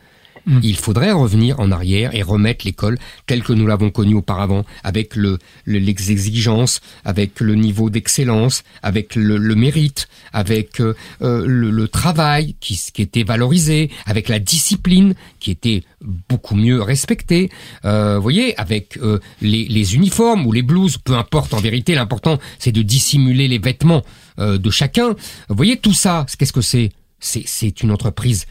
Mm. Il faudrait revenir en arrière et remettre l'école telle que nous l'avons connue auparavant, avec le, le- les exigences, avec le niveau d'excellence, avec le, le mérite, avec euh, euh, le, travail qui, qui était valorisé, avec la discipline qui était beaucoup mieux respectée. Euh, vous voyez, avec euh, les, les uniformes ou les blouses, peu importe en vérité, l'important c'est de dissimuler les vêtements euh, de chacun. Vous voyez tout ça, qu'est-ce que C'est c'est une entreprise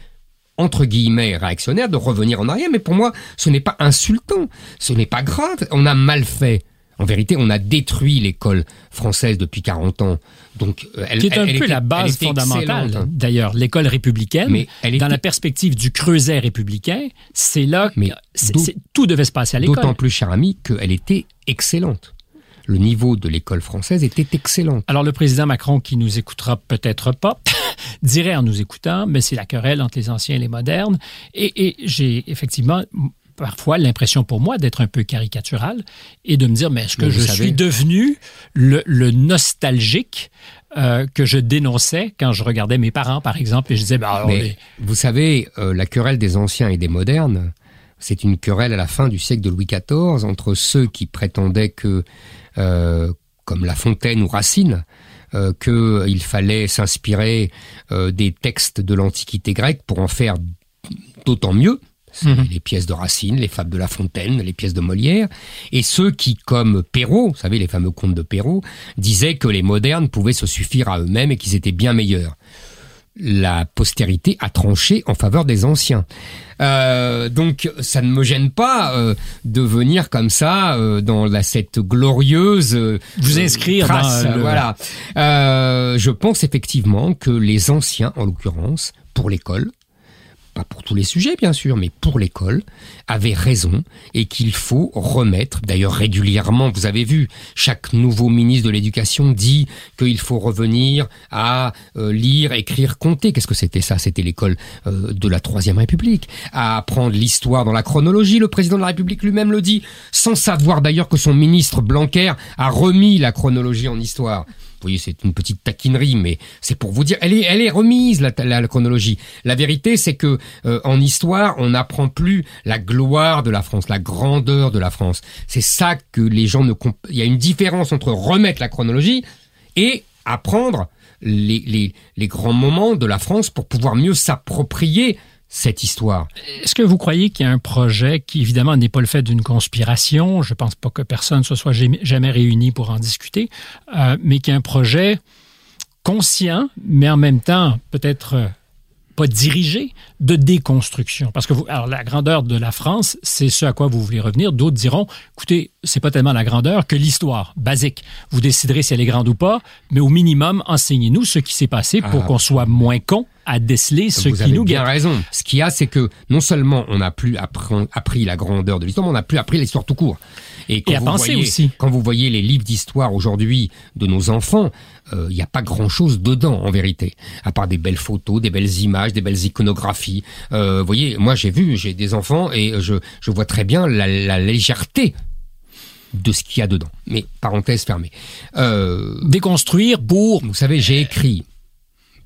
entre guillemets réactionnaire de revenir en arrière, mais pour moi, ce n'est pas insultant, ce n'est pas grave, on a mal fait. En vérité, on a détruit l'école française depuis 40 ans. Donc, euh, elle, qui est un elle- peu la base fondamentale, excellente. d'ailleurs, l'école républicaine. Mais elle dans la perspective du creuset républicain, c'est là que Mais tout devait se passer à l'école. D'autant plus, cher ami, qu'elle était excellente. Le niveau de l'école française était excellent. Alors, le président Macron, qui nous écoutera peut-être pas, <laughs> dirait en nous écoutant, mais c'est la querelle entre les anciens et les modernes. Et, et j'ai effectivement parfois l'impression pour moi d'être un peu caricatural et de me dire, mais est-ce que Mais je savez- suis devenu le, le nostalgique euh, que je dénonçais quand je regardais mes parents, par exemple, et je disais, bah, Mais est- vous savez, euh, la querelle des anciens et des modernes, c'est une querelle à la fin du siècle de Louis XIV entre ceux qui prétendaient que, euh, comme La Fontaine ou Racine, euh, qu'il fallait s'inspirer euh, des textes de l'Antiquité grecque pour en faire d'autant mieux. Mhm. les pièces de Racine, les fables de La Fontaine, les pièces de Molière, et ceux qui, comme Perrault, vous savez, les fameux contes de Perrault, disaient que les modernes pouvaient se suffire à eux-mêmes et qu'ils étaient bien meilleurs la postérité a tranché en faveur des anciens. Euh, donc ça ne me gêne pas euh, de venir comme ça euh, dans la, cette glorieuse euh, Vous inscrire trace, dans le- voilà. Euh, je pense effectivement que les anciens, en l'occurrence, pour l'école, pas pour tous les sujets bien sûr, mais pour l'école, avaient raison et qu'il faut remettre, d'ailleurs régulièrement, vous avez vu, chaque nouveau ministre de l'Éducation dit qu'il faut revenir à euh, lire, écrire, compter. Qu'est-ce que c'était ça? C'était l'école euh, de la Troisième République. À apprendre l'histoire dans la chronologie, le président de la République lui-même le dit, sans savoir d'ailleurs que son ministre Blanquer a remis la chronologie en histoire. Voyez, c'est une petite taquinerie, mais c'est pour vous dire, elle est, elle est remise la, chronologie. La vérité, c'est que euh, en histoire, on n'apprend plus la gloire de la France, la grandeur de la France. C'est ça que les gens ne. Il y a une différence entre remettre la chronologie et apprendre les, les, les grands moments de la France pour pouvoir mieux s'approprier cette histoire. Est-ce que vous croyez qu'il y a un projet qui, évidemment, n'est pas le fait d'une conspiration, je ne pense pas que personne se soit jamais réuni pour en discuter, euh, mais qu'il y a un projet conscient, mais en même temps peut-être euh, pas dirigé, de déconstruction. Parce que vous, alors la grandeur de la France, c'est ce à quoi vous voulez revenir. D'autres diront, écoutez, c'est pas tellement la grandeur que l'histoire, basique. Vous déciderez si elle est grande ou pas, mais au minimum, enseignez-nous ce qui s'est passé pour ah. qu'on soit moins con à déceler ce vous qui nous bien raison. Ce qu'il y a, c'est que non seulement on n'a plus appris la grandeur de l'histoire, mais on n'a plus appris l'histoire tout court. Et, quand à vous penser voyez, aussi. Quand vous voyez les livres d'histoire aujourd'hui de nos enfants, il euh, n'y a pas grand-chose dedans en vérité, à part des belles photos, des belles images, des belles iconographies. Euh, vous voyez, moi j'ai vu, j'ai des enfants et je, je vois très bien la, la légèreté de ce qu'il y a dedans. Mais parenthèse fermée. Euh, Déconstruire pour... Vous savez, j'ai écrit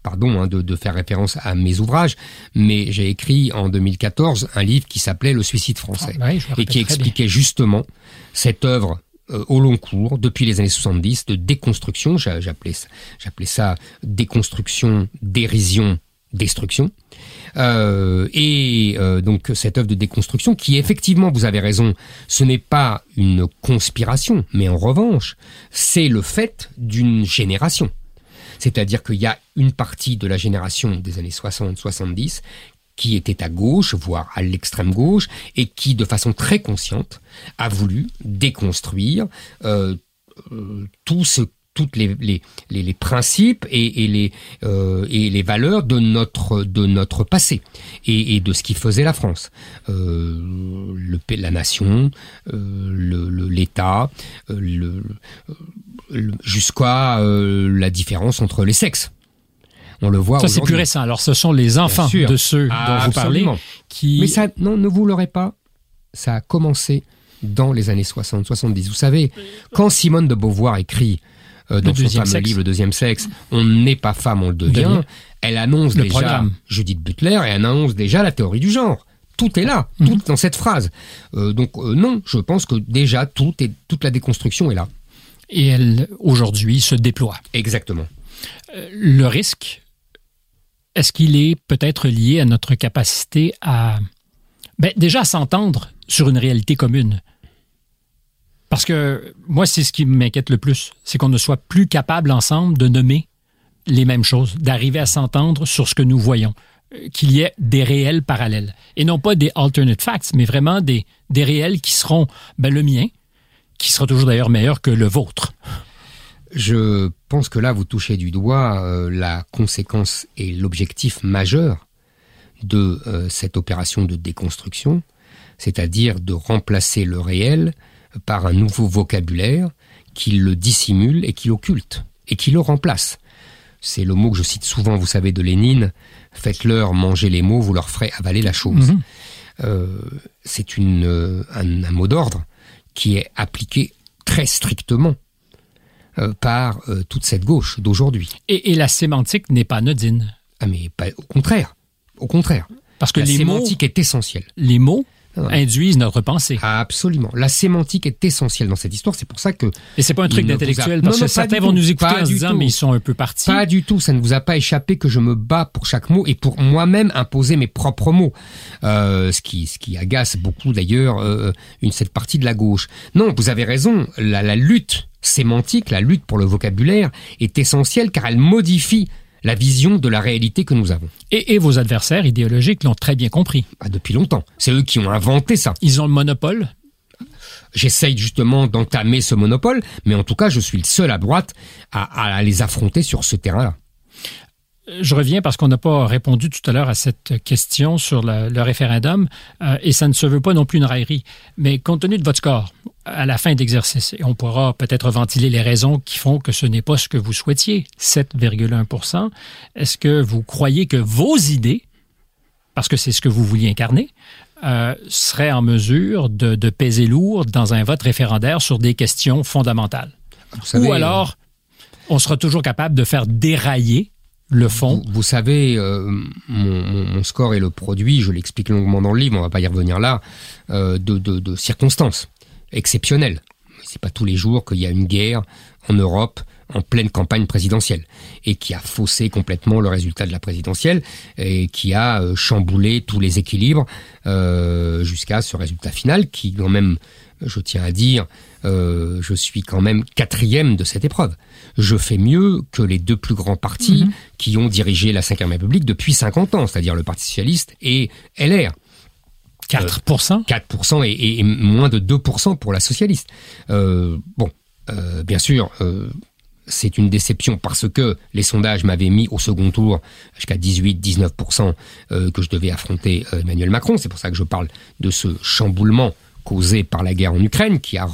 pardon hein, de, de, faire référence à mes ouvrages, mais j'ai écrit en 2014 un livre qui s'appelait Le suicide français ah, et qui expliquait justement cette œuvre euh, au long cours, depuis les années 70, de déconstruction, j'appelais ça, déconstruction, dérision, destruction. Euh, et euh, donc cette œuvre de déconstruction qui effectivement, vous avez raison, ce n'est pas une conspiration, mais en revanche, c'est le fait d'une génération. C'est-à-dire qu'il y a une partie de la génération des années 60-70 qui était à gauche, voire à l'extrême gauche, et qui, de façon très consciente, a voulu déconstruire euh, euh, toutes les, principes et, et les, euh, et les valeurs de notre, de notre passé et, et de ce qui faisait la France. Euh, la nation, l'État, jusqu'à la différence entre les sexes. On le voit. Ça, c'est plus récent. Alors, ce sont les enfants de ceux dont vous parlez qui. Mais ça, non, ne vous l'aurez pas. Ça a commencé dans les années 60, 70. Vous savez, quand Simone de Beauvoir écrit euh, dans son fameux livre Le deuxième sexe, on n'est pas femme, on le devient. Elle annonce déjà programme. Judith Butler et elle annonce déjà la théorie du genre. Tout est là, mhm. tout dans cette phrase. Euh, donc euh, non, je pense que déjà tout est, toute la déconstruction est là. Et elle aujourd'hui se déploie. Exactement. le risque, est-ce qu'il est peut-être lié à notre capacité à ben, déjà s'entendre sur une réalité commune? Parce que moi, c'est ce qui m'inquiète le plus, c'est qu'on ne soit plus capable ensemble de nommer les mêmes choses, d'arriver à s'entendre sur ce que nous voyons, euh, qu'il y ait des réels parallèles. Et non pas des alternate facts, mais vraiment des, des réels qui seront ben, le mien, qui sera toujours d'ailleurs meilleur que le vôtre. Je pense que là, vous touchez du doigt euh, la conséquence et l'objectif majeur de euh, cette opération de déconstruction, c'est-à-dire de remplacer le réel par un nouveau vocabulaire qui le dissimule et qui l'occulte et qui le remplace. C'est le mot que je cite souvent, vous savez, de Lénine. Faites-leur manger les mots, vous leur ferez avaler la chose. Mhm. Euh, c'est une un, mot d'ordre qui est appliqué très strictement par toute cette gauche d'aujourd'hui. Et, la sémantique n'est pas anodine. Ah mais pas, au contraire, au contraire. Parce que la sémantique est essentielle. Les mots induisent notre pensée. Absolument. La sémantique est essentielle dans cette histoire. C'est pour ça que. Et c'est pas un truc d'intellectuel parce que certains vont nous écouter en se disant mais ils sont un peu partis. Pas du tout. Ça ne vous a pas échappé que je me bats pour chaque mot et pour moi-même imposer mes propres mots. Euh, ce qui ce qui agace beaucoup d'ailleurs euh, une cette partie de la gauche. Non, vous avez raison. La, la lutte sémantique, la lutte pour le vocabulaire est essentielle car elle modifie la vision de la réalité que nous avons. Et, vos adversaires idéologiques l'ont très bien compris. Bah, depuis longtemps. C'est eux qui ont inventé ça. Ils ont le monopole? J'essaye justement d'entamer ce monopole, mais en tout cas, je suis le seul à droite à les affronter sur ce terrain-là je reviens parce qu'on n'a pas répondu tout à l'heure à cette question sur le, référendum euh, et ça ne se veut pas non plus une raillerie. Mais compte tenu de votre score à la fin d'exercice, on pourra peut-être ventiler les raisons qui font que ce n'est pas ce que vous souhaitiez, 7,1% est-ce que vous croyez que vos idées, parce que c'est ce que vous vouliez incarner, euh, seraient en mesure de, de peser lourd dans un vote référendaire sur des questions fondamentales? Ou alors, on sera toujours capable de faire dérailler le fond. Vous, savez, euh, mon, score est le produit, je l'explique longuement dans le livre, on va pas y revenir là, euh, de, circonstances exceptionnelles. C'est pas tous les jours qu'il y a une guerre en Europe en pleine campagne présidentielle et qui a faussé complètement le résultat de la présidentielle et qui a euh, chamboulé tous les équilibres jusqu'à ce résultat final qui quand même, je tiens à dire, je suis quand même quatrième de cette épreuve je fais mieux que les deux plus grands partis mhm. qui ont dirigé la Ve République depuis 50 ans, c'est-à-dire le Parti Socialiste et LR. 4% 4% et, moins de 2% pour la socialiste. Euh, bon, euh, bien sûr, euh, c'est une déception parce que les sondages m'avaient mis au second tour jusqu'à 18-19% que je devais affronter Emmanuel Macron. C'est pour ça que je parle de ce chamboulement causé par la guerre en Ukraine, qui a,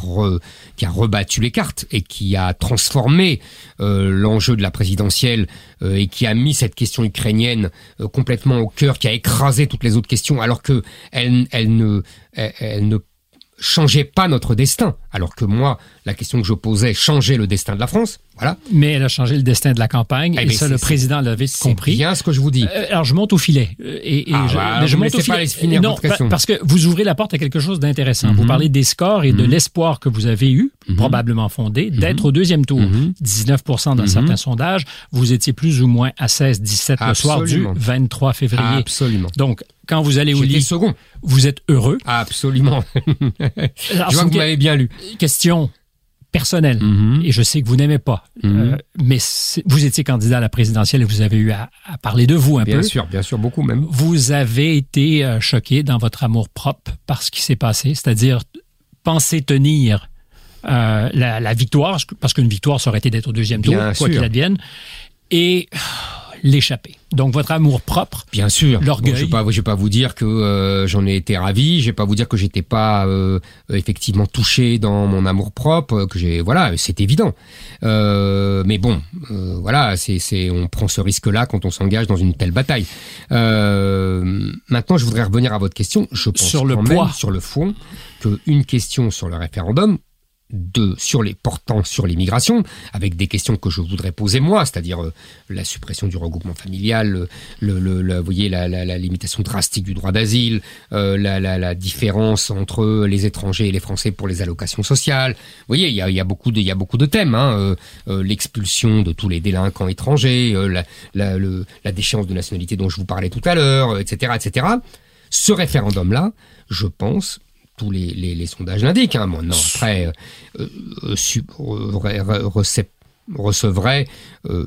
qui a rebattu les cartes et qui a transformé euh, l'enjeu de la présidentielle euh, et qui a mis cette question ukrainienne euh, complètement au cœur, qui a écrasé toutes les autres questions, alors que elle, elle ne, elle ne changeait pas notre destin, alors que moi, la question que je posais changeait le destin de la France. Voilà. Mais elle a changé le destin de la campagne, eh et, ça, le président l'avait compris. C'est bien ce que je vous dis. Euh, alors, je monte au filet. Euh, et, ah, je, bah, je monte au filet. Pas finir non, parce que vous ouvrez la porte à quelque chose d'intéressant. Vous mhm. parlez des scores et de mhm. l'espoir que vous avez eu, mhm. probablement fondé, d'être au deuxième tour. 19% dans certains sondages. Vous étiez plus ou moins à 16-17 le soir du 23 février. Absolument. Donc, quand vous allez au lit, second. vous êtes heureux. Absolument. <laughs> je vois que vous m'avez bien lu. Question personnelle, mhm. et je sais que vous n'aimez pas, mhm. euh, mais vous étiez candidat à la présidentielle et vous avez eu à, parler de vous un peu. Bien sûr, bien sûr, beaucoup même. Vous avez été euh, choqué dans votre amour propre par ce qui s'est passé, c'est-à-dire penser tenir euh, la, victoire, parce qu'une victoire, ça aurait été d'être au deuxième tour, quoi qu'il advienne, et l'échapper. Donc votre amour propre, bien sûr, l'orgueil. je ne vais, pas vous dire que euh, j'en ai été ravi, je vais pas vous dire que j'étais pas euh, effectivement touché dans mon amour propre, que j'ai voilà, c'est évident. Euh, mais bon, voilà, c'est on prend ce risque-là quand on s'engage dans une telle bataille. maintenant, je voudrais revenir à votre question. Je pense sur le poids, sur le fond, qu'une question sur le référendum de sur les portant sur l'immigration, avec des questions que je voudrais poser moi, c'est-à-dire euh, la suppression du regroupement familial, le, le, vous voyez la, la, la, limitation drastique du droit d'asile, euh, la, la, différence entre les étrangers et les Français pour les allocations sociales. Vous voyez, il y a, y a, beaucoup de y a beaucoup de thèmes, hein, euh, l'expulsion de tous les délinquants étrangers, la, la, la déchéance de nationalité dont je vous parlais tout à l'heure, etc., etc. Ce référendum-là, je pense, tous les, les, sondages l'indiquent. Hein. après, euh, euh, recevrait euh,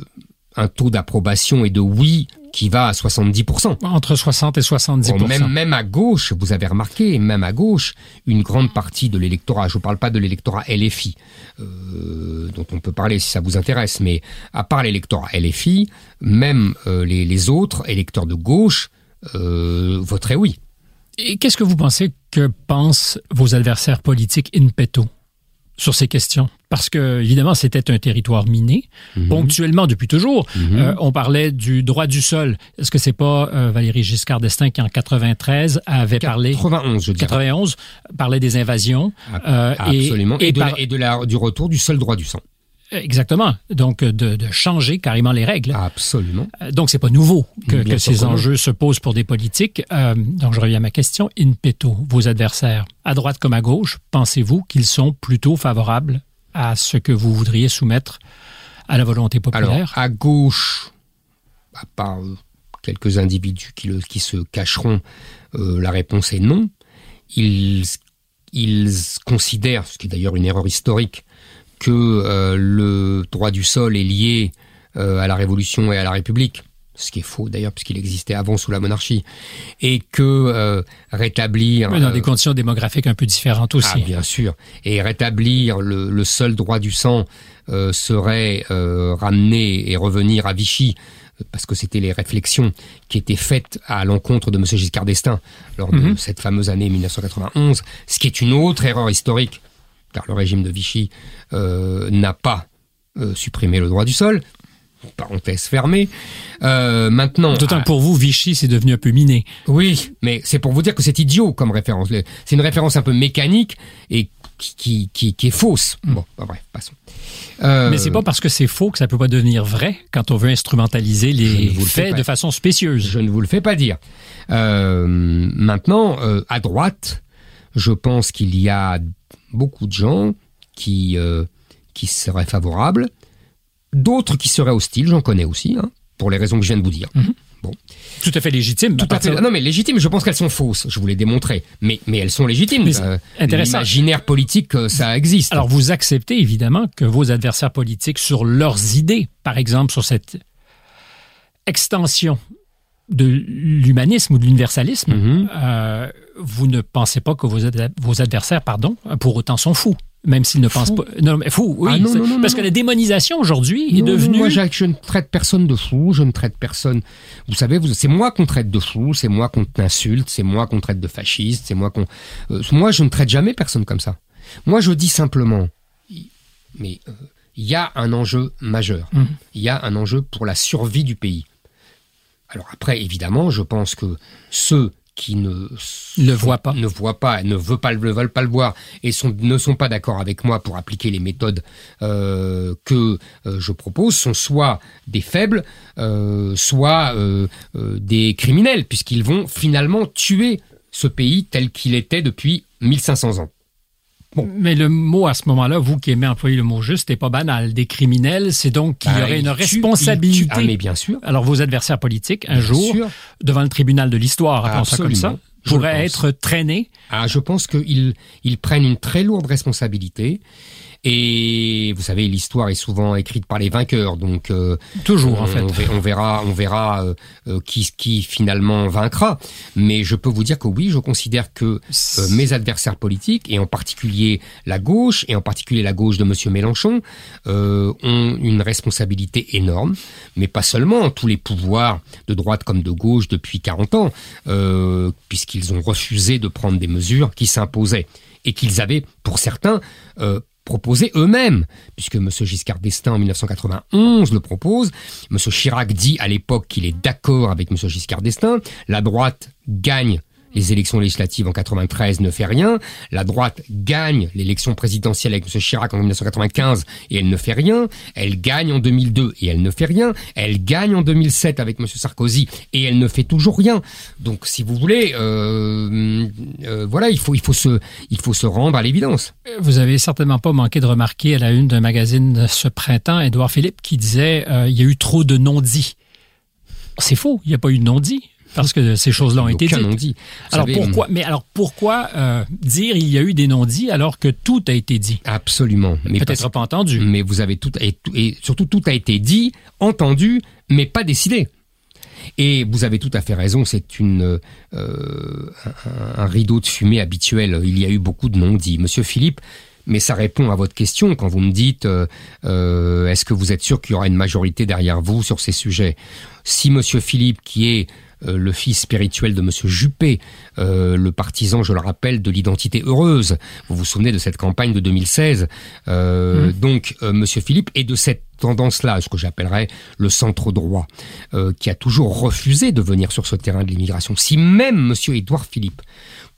un taux d'approbation et de oui qui va à 70%. Entre 60 et 70%. même, même à gauche, vous avez remarqué, même à gauche, une grande partie de l'électorat, je ne parle pas de l'électorat LFI, dont on peut parler si ça vous intéresse, mais à part l'électorat LFI, même les, les, autres électeurs de gauche voteraient oui. Et qu'est-ce que vous pensez que pensent vos adversaires politiques in petto sur ces questions? Parce que, évidemment, c'était un territoire miné, mhm. ponctuellement depuis toujours. Mhm. Euh, on parlait du droit du sol. Est-ce que c'est pas euh, Valérie Giscard d'Estaing qui, en 93, avait parlé... 91, je dirais. 91, parlait des invasions. Euh, Absolument. Et, et, de, la, du retour du seul droit du sang. Exactement. Donc, de, de, changer carrément les règles. Absolument. Euh, donc, c'est pas nouveau que, que ces enjeux se posent pour des politiques. Euh, donc, je reviens à ma question. In petto, vos adversaires, à droite comme à gauche, pensez-vous qu'ils sont plutôt favorables à ce que vous voudriez soumettre à la volonté populaire? Alors, à gauche, à part euh, quelques individus qui, le, qui se cacheront, euh, la réponse est non. Ils, ils considèrent, ce qui est d'ailleurs une erreur historique, que euh, le droit du sol est lié euh, à la Révolution et à la République, ce qui est faux d'ailleurs puisqu'il existait avant sous la monarchie, et que euh, rétablir... Mais dans des conditions démographiques un peu différentes aussi. Ah, bien sûr. Et rétablir le, le seul droit du sang serait ramener et revenir à Vichy parce que c'était les réflexions qui étaient faites à l'encontre de M. Giscard d'Estaing lors de mhm. cette fameuse année 1991, ce qui est une autre erreur historique car le régime de Vichy n'a pas euh, supprimé le droit du sol. Parenthèse fermée. Euh, maintenant, d'autant que pour vous, Vichy, c'est devenu un peu miné. Oui, mais c'est pour vous dire que c'est idiot comme référence. C'est une référence un peu mécanique et qui, qui, qui est fausse. Bon, bah, bref, passons. Mais c'est pas parce que c'est faux que ça peut pas devenir vrai quand on veut instrumentaliser les faits de façon spécieuse. Je ne vous le fais pas dire. maintenant, à droite, je pense qu'il y a beaucoup de gens qui, qui seraient favorables, d'autres qui seraient hostiles, j'en connais aussi, hein, pour les raisons que je viens de vous dire. Mhm. Bon. Tout à fait légitime. Tout à fait. Non, mais légitime. Je pense qu'elles sont fausses. Je vous l'ai démontré. Mais, mais elles sont légitimes. Euh, intéressant. L'imaginaire politique, euh, ça existe. Alors, vous acceptez évidemment que vos adversaires politiques, sur leurs idées, par exemple, sur cette extension de l'humanisme ou de l'universalisme, mhm. euh, vous ne pensez pas que vos, vos adversaires, pardon, pour autant sont fous même s'ils ne pensent pas. Non, mais fou, oui. Ah, parce que la démonisation aujourd'hui est devenue. Moi, je ne traite personne de fou, je ne traite personne. Vous savez, c'est moi qu'on traite de fou, c'est moi qu'on insulte, c'est moi qu'on traite de fasciste, c'est moi qu'on. Euh, moi, je ne traite jamais personne comme ça. Moi, je dis simplement, mais euh, il y a un enjeu majeur. Hum. Il y a un enjeu pour la survie du pays. Alors après, évidemment, je pense que ceux qui ne le voient pas, ne voient pas, ne veulent pas, veulent pas le voir et sont, ne sont pas d'accord avec moi pour appliquer les méthodes euh, que euh, je propose sont soit des faibles, euh, soit des criminels, puisqu'ils vont finalement tuer ce pays tel qu'il était depuis 1500 ans. Mais le mot à ce moment-là, vous qui aimez employer le mot juste, n'est pas banal. Des criminels, c'est donc qu'il y ben, aurait une responsabilité. Ah, mais bien sûr. Alors vos adversaires politiques, un jour, devant le tribunal de l'histoire, appelons ça comme ça, pourraient être traînés. Ah, je pense qu'ils ils prennent une très lourde responsabilité. Et vous savez, l'histoire est souvent écrite par les vainqueurs, donc euh, toujours en fait. On, verra, on verra euh, euh, qui qui finalement vaincra. Mais je peux vous dire que oui, je considère que mes adversaires politiques et en particulier la gauche et en particulier la gauche de Monsieur Mélenchon ont une responsabilité énorme, mais pas seulement tous les pouvoirs de droite comme de gauche depuis 40 ans, puisqu'ils ont refusé de prendre des mesures qui s'imposaient et qu'ils avaient, pour certains, euh, proposé eux-mêmes, puisque M. Giscard d'Estaing en 1991 le propose, M. Chirac dit à l'époque qu'il est d'accord avec M. Giscard d'Estaing, la droite gagne les élections législatives en 93 ne fait rien. La droite gagne l'élection présidentielle avec M. Chirac en 1995 et elle ne fait rien. Elle gagne en 2002 et elle ne fait rien. Elle gagne en 2007 avec M. Sarkozy et elle ne fait toujours rien. Donc, si vous voulez, euh, euh, voilà, il faut, il faut se, il faut se rendre à l'évidence. Vous avez certainement pas manqué de remarquer à la une d'un magazine ce printemps, Édouard Philippe, qui disait euh, il y a eu trop de non-dits. C'est faux, il n'y a pas eu de non-dits parce que ces choses-là ont été dites. dit. Alors pourquoi Mais alors pourquoi euh, dire il y a eu des non-dits alors que tout a été dit? Absolument. Mais peut-être pas entendu. Mais vous avez tout et, et, surtout tout a été dit, entendu, mais pas décidé. Et vous avez tout à fait raison, c'est une euh, un, un, rideau de fumée habituel. Il y a eu beaucoup de non-dits. Monsieur Philippe, mais ça répond à votre question quand vous me dites euh, euh est-ce que vous êtes sûr qu'il y aura une majorité derrière vous sur ces sujets? Si Monsieur Philippe, qui est euh, le fils spirituel de Monsieur Juppé, euh, le partisan, je le rappelle, de l'identité heureuse. Vous vous souvenez de cette campagne de 2016. Euh, mmh. Donc, Monsieur Philippe est de cette tendance-là, ce que j'appellerais le centre droit, qui a toujours refusé de venir sur ce terrain de l'immigration. Si même Monsieur Édouard Philippe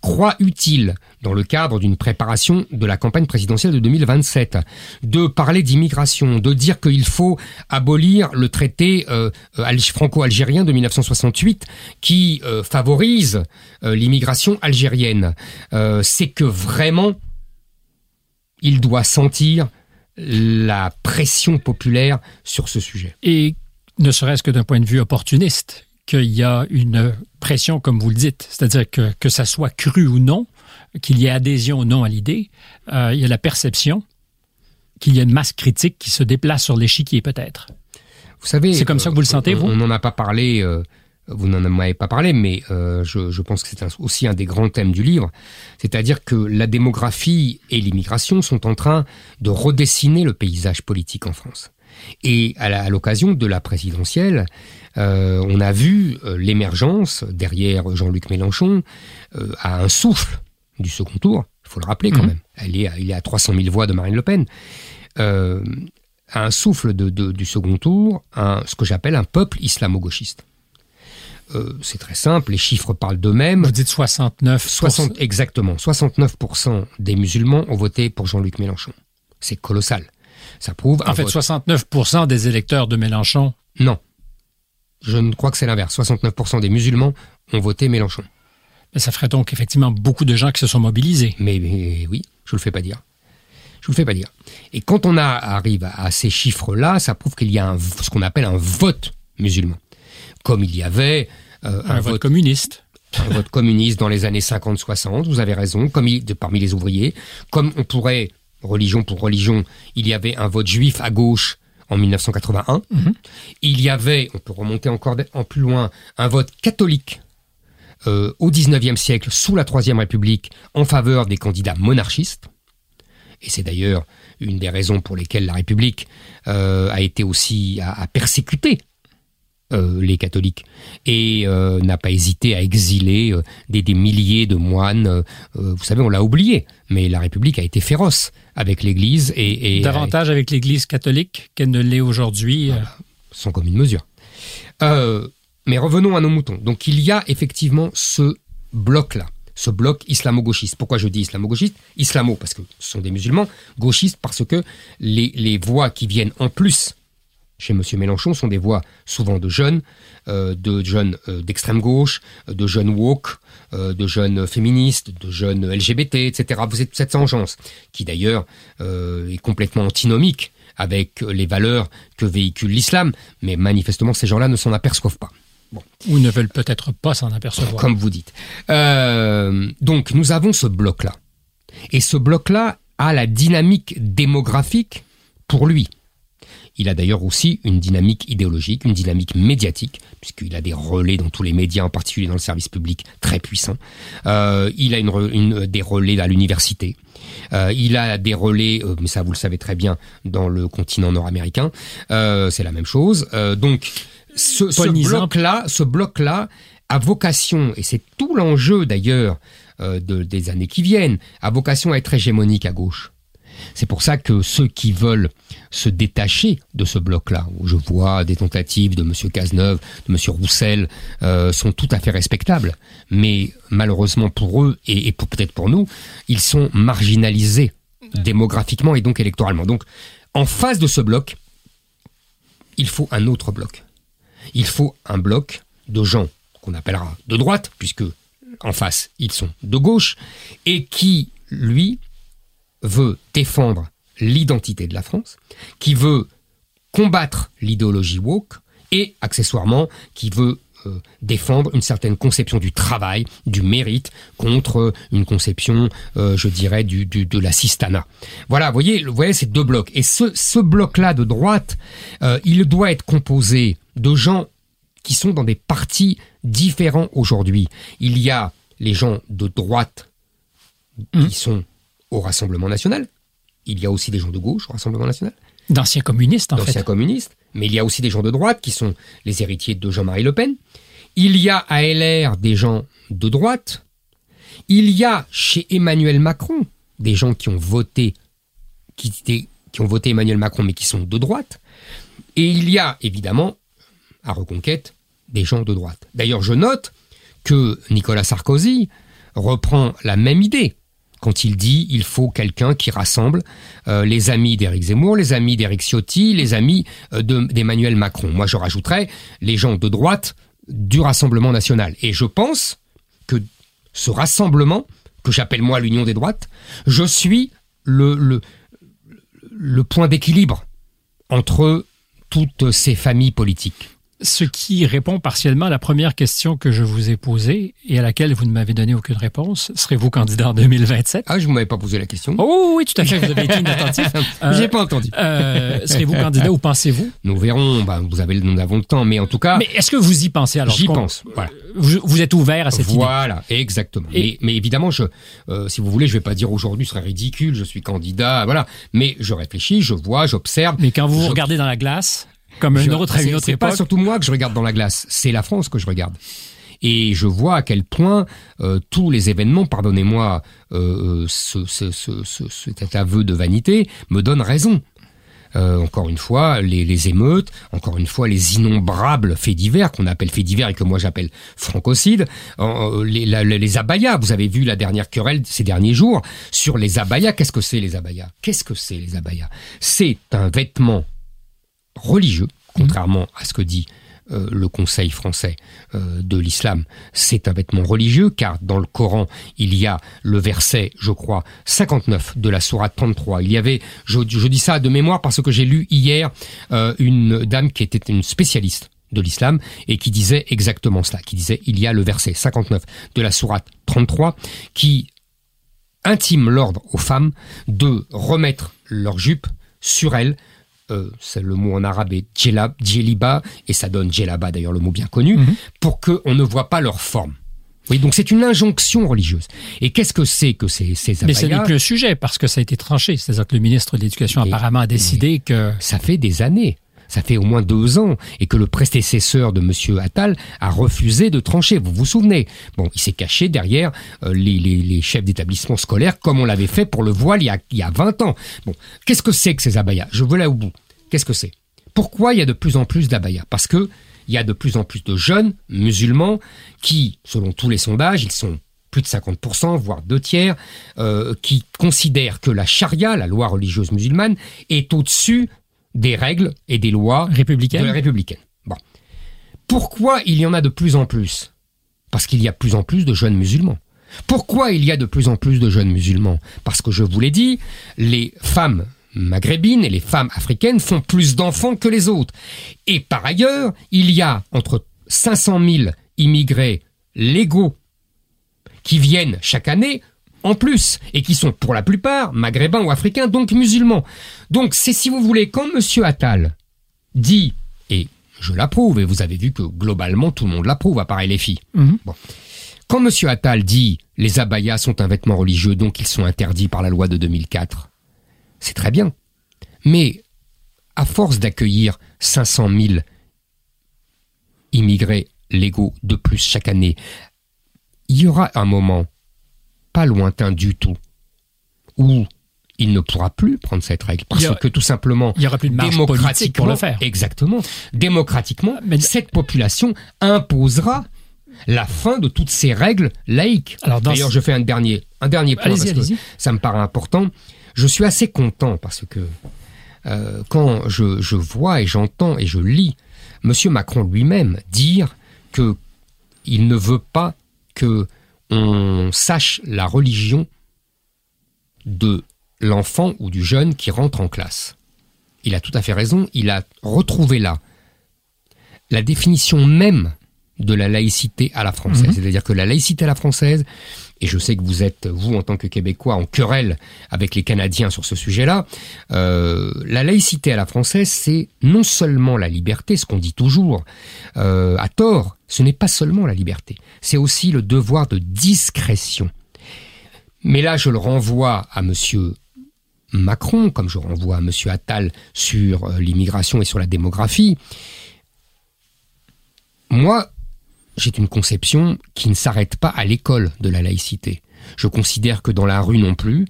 croit utile, dans le cadre d'une préparation de la campagne présidentielle de 2027, de parler d'immigration, de dire qu'il faut abolir le traité euh, euh, franco-algérien de 1968 qui euh, favorise l'immigration algérienne. C'est que vraiment, il doit sentir la pression populaire sur ce sujet. Et ne serait-ce que d'un point de vue opportuniste, qu'il y a une pression, comme vous le dites, c'est-à-dire que, que ça soit cru ou non, qu'il y ait adhésion ou non à l'idée, euh, il y a la perception qu'il y a une masse critique qui se déplace sur l'échiquier, peut-être. Vous savez, c'est comme ça que vous le sentez, vous? On n'en a pas parlé. Euh, vous n'en avez pas parlé, mais euh, je, je, pense que c'est aussi un des grands thèmes du livre. C'est-à-dire que la démographie et l'immigration sont en train de redessiner le paysage politique en France. Et à l'occasion de la présidentielle, euh, on a vu euh, l'émergence derrière Jean-Luc Mélenchon euh, à un souffle du second tour. Il faut le rappeler quand mhm. même. Elle est, il est à 300 000 voix de Marine Le Pen. à un souffle de, du second tour, un, ce que j'appelle un peuple islamo-gauchiste. Euh, c'est très simple, les chiffres parlent d'eux-mêmes. Vous dites 69 60, Exactement. 69% des musulmans ont voté pour Jean-Luc Mélenchon. C'est colossal. Ça prouve. En fait, 69% des électeurs de Mélenchon. Non. Je ne crois que c'est l'inverse. 69% des musulmans ont voté Mélenchon. Mais ça ferait donc effectivement beaucoup de gens qui se sont mobilisés. Mais, oui, je ne le fais pas dire. Je ne le fais pas dire. Et quand on arrive à, ces chiffres-là, ça prouve qu'il y a ce qu'on appelle un vote musulman. Comme il y avait euh, un, vote, communiste. Un vote communiste dans les années 50-60, vous avez raison, comme parmi les ouvriers. Comme on pourrait, religion pour religion, il y avait un vote juif à gauche en 1981. Mhm. Il y avait, on peut remonter encore en plus loin, un vote catholique euh, au XIXe siècle, sous la Troisième République, en faveur des candidats monarchistes. Et c'est d'ailleurs une des raisons pour lesquelles la République euh, a été aussi à, persécuter euh, les catholiques et n'a pas hésité à exiler des, milliers de moines. vous savez, on l'a oublié, mais la République a été féroce avec l'Église et, davantage avec l'Église catholique qu'elle ne l'est aujourd'hui. sans commune mesure. Mais revenons à nos moutons. Donc il y a effectivement ce bloc-là, ce bloc islamo-gauchiste. Pourquoi je dis islamo-gauchiste? Islamo parce que ce sont des musulmans, gauchistes parce que les, voix qui viennent en plus chez M. Mélenchon sont des voix souvent de jeunes, euh, de jeunes euh, d'extrême gauche, de jeunes woke, euh, de jeunes féministes, de jeunes LGBT, etc. Vous êtes cette engeance, qui d'ailleurs est complètement antinomique avec les valeurs que véhicule l'islam, mais manifestement ces gens-là ne s'en aperçoivent pas. Ou ne veulent peut-être pas s'en apercevoir. Comme vous dites. Donc nous avons ce bloc-là. Et ce bloc-là a la dynamique démographique pour lui. Il a d'ailleurs aussi une dynamique idéologique, une dynamique médiatique, puisqu'il a des relais dans tous les médias, en particulier dans le service public, très puissants. Euh, il a une, des relais à l'université. Euh, il a des relais, mais ça vous le savez très bien, dans le continent nord-américain. c'est la même chose. donc ce, bloc-là, ce bloc-là a vocation, et c'est tout l'enjeu d'ailleurs euh, des années qui viennent, a vocation à être hégémonique à gauche. C'est pour ça que ceux qui veulent se détacher de ce bloc-là, où je vois des tentatives de M. Cazeneuve, de M. Roussel, euh, sont tout à fait respectables. Mais malheureusement pour eux, et, peut-être pour nous, ils sont marginalisés démographiquement et donc électoralement. Donc, en face de ce bloc, il faut un autre bloc il faut un bloc de gens qu'on appellera de droite, puisque en face, ils sont de gauche, et qui, lui, veut défendre l'identité de la France, qui veut combattre l'idéologie woke, et accessoirement, qui veut euh, défendre une certaine conception du travail, du mérite, contre une conception, euh, je dirais, du, de la sistana. Voilà, vous voyez, vous voyez ces deux blocs. Et ce, ce bloc-là de droite, euh, il doit être composé de gens qui sont dans des partis différents aujourd'hui. Il y a les gens de droite qui mmh. sont au Rassemblement national. Il y a aussi des gens de gauche au Rassemblement national. D'anciens communistes, en fait. D'anciens communistes. Mais il y a aussi des gens de droite qui sont les héritiers de Jean-Marie Le Pen. Il y a à LR des gens de droite. Il y a chez Emmanuel Macron des gens qui ont voté, qui, qui ont voté Emmanuel Macron, mais qui sont de droite. Et il y a évidemment à Reconquête des gens de droite. D'ailleurs, je note que Nicolas Sarkozy reprend la même idée quand il dit il faut quelqu'un qui rassemble euh, les amis d'Éric Zemmour, les amis d'Éric Ciotti, les amis euh, d'Emmanuel Macron. Moi, je rajouterais les gens de droite du Rassemblement national. Et je pense que ce rassemblement, que j'appelle moi l'union des droites, je suis le, point d'équilibre entre toutes ces familles politiques. Ce qui répond partiellement à la première question que je vous ai posée et à laquelle vous ne m'avez donné aucune réponse. Serez-vous candidat en 2027? Ah, je ne m'avais pas posé la question. Oh oui, tout à fait, vous avez été inattentif. <laughs> Euh, J'ai pas entendu. Euh, serez-vous candidat ou pensez-vous? Nous verrons, bah, vous avez, nous avons le temps, mais en tout cas... Mais est-ce que vous y pensez alors? J'y pense, voilà. Vous, êtes ouvert à cette idée? Voilà, exactement. Mais, évidemment, je, euh, si vous voulez, je vais pas dire aujourd'hui ce serait ridicule, je suis candidat, voilà. Mais je réfléchis, je vois, j'observe. Mais quand vous regardez dans la glace comme une autre à une autre pas surtout moi que je regarde dans la glace, c'est la France que je regarde. Et je vois à quel point euh, tous les événements, pardonnez-moi euh, euh, ce, cet aveu de vanité, me donnent raison. euh, encore une fois, les, les, émeutes, encore une fois, les innombrables faits divers qu'on appelle faits divers et que moi j'appelle francocides, les, les abayas. Vous avez vu la dernière querelle ces derniers jours sur les abayas. Qu'est-ce que c'est les abayas? Qu'est-ce que c'est les abayas? C'est un vêtement religieux, contrairement à ce que dit euh, le Conseil français euh, de l'islam, c'est un vêtement religieux, car dans le Coran, il y a le verset, je crois, 59 de la sourate 33. Il y avait, je, dis ça de mémoire parce que j'ai lu hier euh, une dame qui était une spécialiste de l'islam et qui disait exactement cela, qui disait il y a le verset 59 de la sourate 33 qui intime l'ordre aux femmes de remettre leur jupe sur elles euh, c'est le mot en arabe est djeliba, et ça donne djelaba d'ailleurs le mot bien connu, mhm. pour qu'on ne voit pas leur forme. Oui, donc c'est une injonction religieuse. Et qu'est-ce que c'est que ces, ces Mais ce n'est plus le sujet, parce que ça a été tranché. C'est-à-dire que le ministre de l'Éducation apparemment a décidé que... Ça fait des années ça fait au moins deux ans, et que le prédécesseur de M. Attal a refusé de trancher. Vous vous souvenez? Bon, il s'est caché derrière euh, les, chefs d'établissement scolaire, comme on l'avait fait pour le voile il y a, il y a 20 ans. Bon, qu'est-ce que c'est que ces abayas? Je veux là au bout. Qu'est-ce que c'est? Pourquoi il y a de plus en plus d'abayas? Parce que il y a de plus en plus de jeunes musulmans qui, selon tous les sondages, ils sont plus de 50%, voire deux tiers, euh, qui considèrent que la charia, la loi religieuse musulmane, est au-dessus des règles et des lois républicaines. de la républicaine. Bon. Pourquoi il y en a de plus en plus? Parce qu'il y a de plus en plus de jeunes musulmans. Pourquoi il y a de plus en plus de jeunes musulmans? Parce que je vous l'ai dit, les femmes maghrébines et les femmes africaines font plus d'enfants que les autres. Et par ailleurs, il y a entre 500 000 immigrés légaux qui viennent chaque année en plus, et qui sont pour la plupart maghrébins ou africains, donc musulmans. Donc c'est si vous voulez, quand M. Attal dit, et je l'approuve, et vous avez vu que globalement tout le monde l'approuve, à part les filles. Mhm. Quand M. Attal dit les abayas sont un vêtement religieux, donc ils sont interdits par la loi de 2004, c'est très bien. Mais à force d'accueillir 500 000 immigrés légaux de plus chaque année, il y aura un moment pas lointain du tout, où il ne pourra plus prendre cette règle parce que tout simplement il y aura plus de démocratiquement pour le faire. Exactement. Démocratiquement, Mais... cette population imposera la fin de toutes ces règles laïques. Alors d'ailleurs, je fais un dernier un dernier point parce que ça me paraît important. Je suis assez content parce que euh, quand je, je vois et j'entends et je lis Monsieur Macron lui-même dire que il ne veut pas que on sache la religion de l'enfant ou du jeune qui rentre en classe. Il a tout à fait raison, il a retrouvé là la définition même de la laïcité à la française. Mhm. C'est-à-dire que la laïcité à la française, et je sais que vous êtes, vous en tant que Québécois, en querelle avec les Canadiens sur ce sujet-là, euh, la laïcité à la française, c'est non seulement la liberté, ce qu'on dit toujours, euh, à tort, ce n'est pas seulement la liberté, c'est aussi le devoir de discrétion. Mais là, je le renvoie à monsieur Macron, comme je renvoie à monsieur Attal sur euh, l'immigration et sur la démographie. Moi, j'ai une conception qui ne s'arrête pas à l'école de la laïcité. Je considère que dans la rue non plus,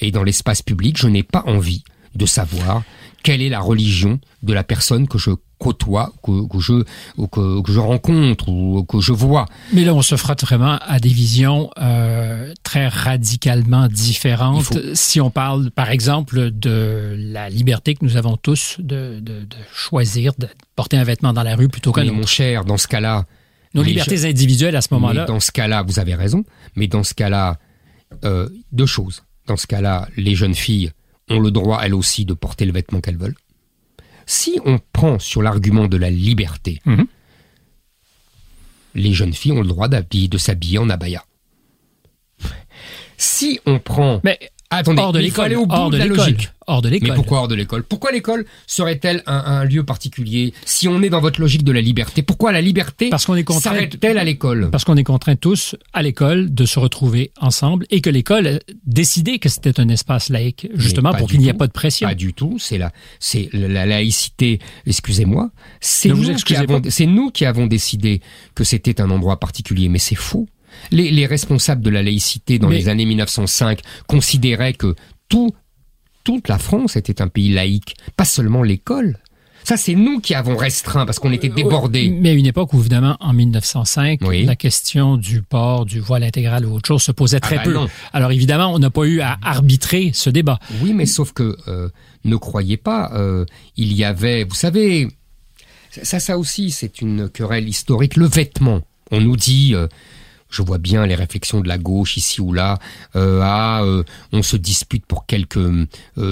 et dans l'espace public, je n'ai pas envie de savoir quelle est la religion de la personne que je côtoie, que, que je, que, que, je rencontre ou que je vois. Mais là, on se frotte vraiment à des visions euh, très radicalement différentes. Si on parle, par exemple, de la liberté que nous avons tous de, de, de choisir de porter un vêtement dans la rue plutôt que mon cher, dans ce cas-là, nos libertés individuelles à ce moment-là. Dans ce cas-là, vous avez raison. Mais dans ce cas-là, euh, deux choses. Dans ce cas-là, les jeunes filles ont le droit, elles aussi, de porter le vêtement qu'elles veulent. Si on prend sur l'argument de la liberté, mhm. les jeunes filles ont le droit de s'habiller en abaya. Si on prend... Mais Attendez, hors de l'école, au bout de, la logique. Hors de l'école. Mais pourquoi hors de l'école? Pourquoi l'école serait-elle un, lieu particulier? Si on est dans votre logique de la liberté, pourquoi la liberté s'arrête-t-elle à l'école? Parce qu'on est contraints tous à l'école de se retrouver ensemble et que l'école décidait que c'était un espace laïque, justement pour qu'il n'y ait pas de pression. Pas du tout. C'est la, c'est la laïcité. Excusez-moi. Nous, c'est nous qui avons décidé que c'était un endroit particulier, mais c'est faux. Les, responsables de la laïcité dans les années 1905 considéraient que tout toute la France était un pays laïque, pas seulement l'école. Ça, c'est nous qui avons restreint parce qu'on était Euh, débordés. Mais à une époque où, évidemment, en 1905, Oui. la question du port, du voile intégral ou autre chose se posait très bah peu. non. Alors évidemment, on n'a pas eu à arbitrer ce débat. Oui, mais sauf que euh, ne croyez pas, euh, il y avait, vous savez, ça, ça aussi, c'est une querelle historique. Le vêtement, on nous dit. euh, je vois bien les réflexions de la gauche ici ou là. Euh, ah, euh, on se dispute pour quelques euh,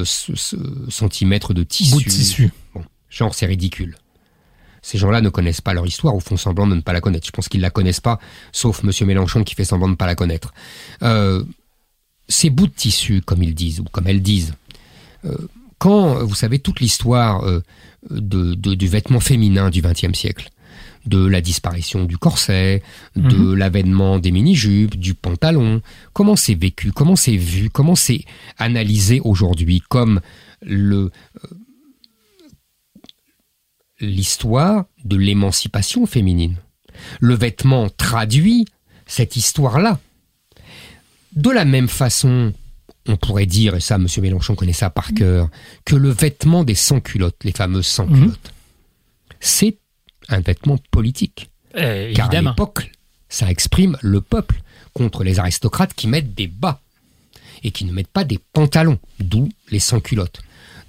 ce- ce- centimètres de tissu. Bout de tissu. Bon, genre c'est ridicule. Ces gens-là ne connaissent pas leur histoire ou font semblant de ne pas la connaître. Je pense qu'ils la connaissent pas, sauf Monsieur Mélenchon qui fait semblant de ne pas la connaître. Ces bouts de tissu, comme ils disent ou comme elles disent, quand vous savez toute l'histoire de, de- du vêtement féminin du XXe siècle, de la disparition du corset, de l'avènement des mini-jupes, du pantalon, comment c'est vécu, comment c'est vu, comment c'est analysé aujourd'hui comme le l'histoire de l'émancipation féminine? Le vêtement traduit cette histoire-là. De la même façon, on pourrait dire, et ça, M. Mélenchon connaît ça par cœur, que le vêtement des sans-culottes, les fameuses sans-culottes, c'est un vêtement politique. Euh, Car à évidemment. l'époque, ça exprime le peuple contre les aristocrates qui mettent des bas et qui ne mettent pas des pantalons, d'où les sans-culottes.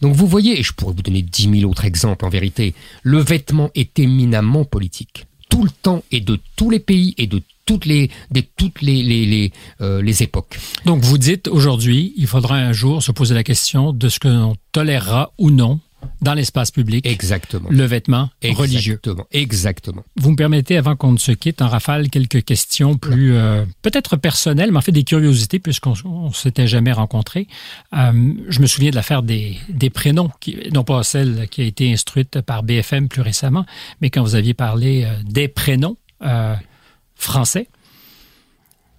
Donc vous voyez, et je pourrais vous donner dix mille autres exemples en vérité, le vêtement est éminemment politique. Tout le temps et de tous les pays et de toutes les, de toutes les, les, les, euh, les époques. Donc vous dites aujourd'hui, il faudra un jour se poser la question de ce que l'on tolérera ou non dans l'espace public, Exactement. le vêtement religieux. Exactement. Exactement. Vous me permettez, avant qu'on ne se quitte, en rafale, quelques questions plus euh, peut-être personnelles, mais en fait des curiosités, puisqu'on ne s'était jamais rencontrés. Euh, je me souviens de l'affaire des, des prénoms, qui, non pas celle qui a été instruite par BFM plus récemment, mais quand vous aviez parlé euh, des prénoms français.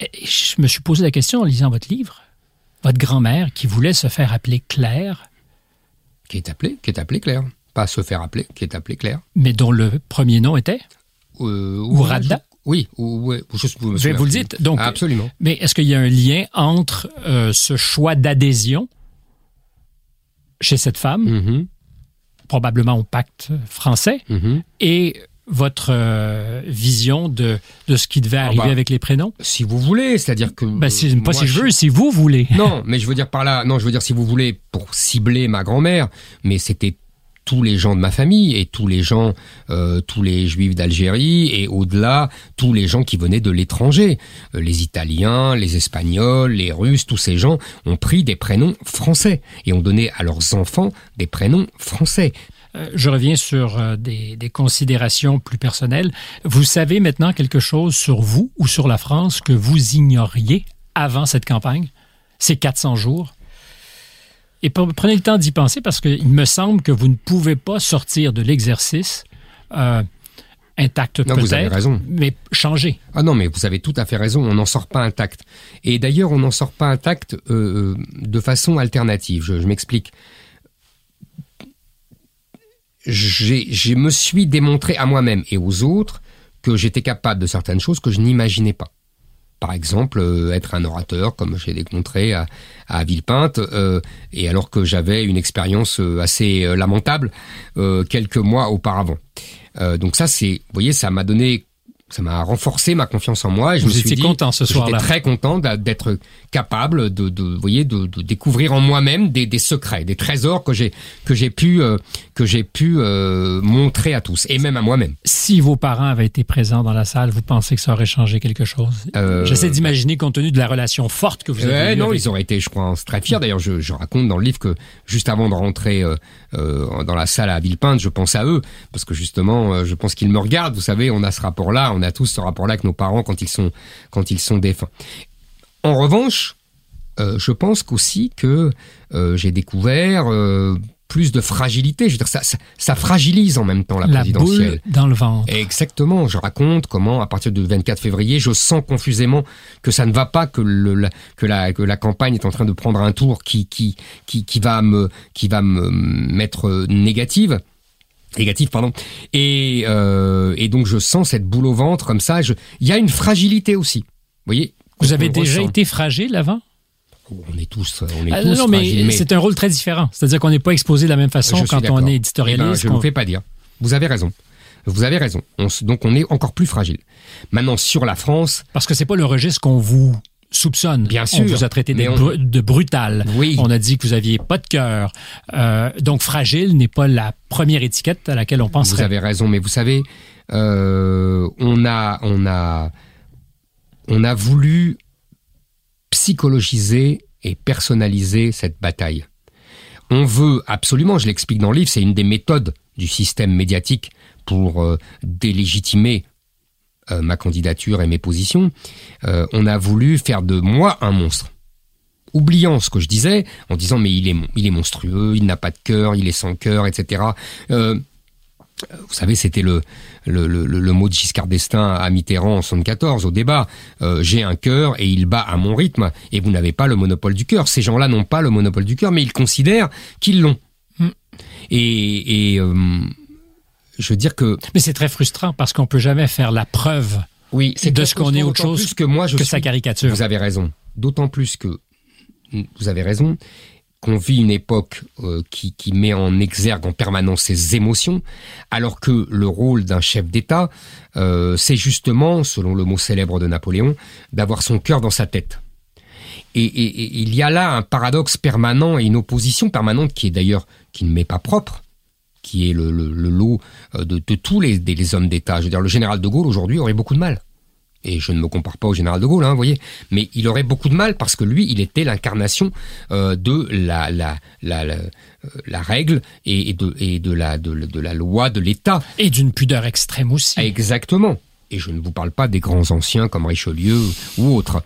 Et je me suis posé la question en lisant votre livre. Votre grand-mère qui voulait se faire appeler Claire, Qui est appelé, qui est appelé Claire. Pas se faire appeler, qui est appelé Claire. mais dont le premier nom était Euh, Ou Radda je- Oui, ou, ouais, ou je, je Mais souviens vous le dites, donc- Absolument. Mais est-ce qu'il y a un lien entre euh, ce choix d'adhésion chez cette femme, Mhm, probablement au pacte français, mhm. et votre euh, vision de, de ce qui devait arriver bah, avec les prénoms? Si vous voulez, c'est-à-dire que. Pas moi, si je veux, si vous voulez. Non, mais je veux dire par là, non, je veux dire si vous voulez pour cibler ma grand-mère, mais c'était tous les gens de ma famille et tous les gens, euh, tous les juifs d'Algérie et au-delà, tous les gens qui venaient de l'étranger, Euh, les Italiens, les Espagnols, les Russes, tous ces gens ont pris des prénoms français et ont donné à leurs enfants des prénoms français. Euh, je reviens sur euh, des, des considérations plus personnelles. Vous savez maintenant quelque chose sur vous ou sur la France que vous ignoriez avant cette campagne, ces 400 jours? Et pre- prenez le temps d'y penser parce qu'il me semble que vous ne pouvez pas sortir de l'exercice euh, intact Non, vous avez raison. mais changer. Ah non, mais vous avez tout à fait raison, on n'en sort pas intact. Et d'ailleurs, on n'en sort pas intact euh, de façon alternative. Je, je m'explique. Je me suis démontré à moi-même et aux autres que j'étais capable de certaines choses que je n'imaginais pas. Par exemple, euh, être un orateur, comme j'ai démontré à, à Villepinte, euh, et alors que j'avais une expérience euh, assez euh, lamentable euh, quelques mois auparavant. Euh, donc ça, c'est, vous voyez, ça m'a donné, ça m'a renforcé ma confiance en moi. Et je Vous me suis dit, content ce J'étais soir-là. très content d'être capable de, de, vous voyez, de, de découvrir en moi-même des, des secrets, des trésors que j'ai que j'ai pu euh, que j'ai pu euh, montrer à tous et même à moi-même. Si vos parents avaient été présents dans la salle, vous pensez que ça aurait changé quelque chose? Euh, J'essaie d'imaginer compte tenu de la relation forte que vous avez eue non, avec- ils auraient été, je crois, très fiers. D'ailleurs, je, je raconte dans le livre que juste avant de rentrer euh, euh, dans la salle à Villepinte, je pense à eux parce que justement, euh, je pense qu'ils me regardent. Vous savez, on a ce rapport-là, on a tous ce rapport-là avec nos parents quand ils sont quand ils sont défunts. En revanche, euh, je pense qu'aussi que euh, j'ai découvert euh, plus de fragilité. Je veux dire, ça, ça, ça fragilise en même temps la, la présidentielle. boule dans le ventre. Exactement, je raconte comment à partir du 24 février, je sens confusément que ça ne va pas, que, le, la, que, la, que la campagne est en train de prendre un tour qui, qui, qui, qui va me, qui va me mettre négative. Négative, pardon. Et, euh, et donc je sens cette boule au ventre comme ça. Je... Il y a une fragilité aussi. Vous voyez? Vous avez déjà ressent. été fragile avant? on est tous, on est Ah, tous non, non, fragiles, mais, c'est un rôle très différent. C'est-à-dire qu'on n'est pas exposé de la même façon Je quand on est Eh ben, éditorialiste. je ne le fais pas dire. Vous avez raison. Vous avez raison. On donc on est encore plus fragile. Maintenant sur la France, Parce que c'est pas le registre qu'on vous soupçonne. Bien On sûr, vous a traité de, on- brutal. Oui. On a dit que vous aviez pas de cœur. Euh, donc fragile n'est pas la première étiquette à laquelle on vous penserait. avez raison, mais vous savez, euh, on a, on a, on a voulu psychologiser et personnaliser cette bataille. On veut absolument, je l'explique dans le livre, c'est une des méthodes du système médiatique pour euh, délégitimer euh, ma candidature et mes positions. Euh, on a voulu faire de moi un monstre. Oubliant ce que je disais, en disant mais il est, il est monstrueux, il n'a pas de cœur, il est sans cœur, etc. Euh, vous savez, c'était le, le, le, le- mot de Giscard d'Estaing à Mitterrand en 74 au débat. Euh, J'ai un cœur et il bat à mon rythme et vous n'avez pas le monopole du cœur. Ces gens-là n'ont pas le monopole du cœur, mais ils considèrent qu'ils l'ont. Hmm. Et, et euh, je veux dire que Mais c'est très frustrant parce qu'on peut jamais faire la preuve oui, c'est de ce qu'on est autre chose plus que moi je que suis sa caricature. Vous avez raison. D'autant plus que vous avez raison qu'on vit une époque euh, qui, qui met en exergue en permanence ses émotions, alors que le rôle d'un chef d'État, euh, c'est justement, selon le mot célèbre de Napoléon, d'avoir son cœur dans sa tête. Et, et- et il y a là un paradoxe permanent et une opposition permanente qui est d'ailleurs qui ne m'est pas propre, qui est le, le- le lot euh, de, de tous les, des- les hommes d'État. Je veux dire, le général de Gaulle aujourd'hui aurait beaucoup de mal. Et je ne me compare pas au général de Gaulle, hein, vous voyez, mais il aurait beaucoup de mal parce que lui, il était l'incarnation euh, de la, la, la, la, euh, la règle et, et de, et de, la, de, de la loi de l'État. Et d'une pudeur extrême aussi. Exactement. Et je ne vous parle pas des grands anciens comme Richelieu ou autres.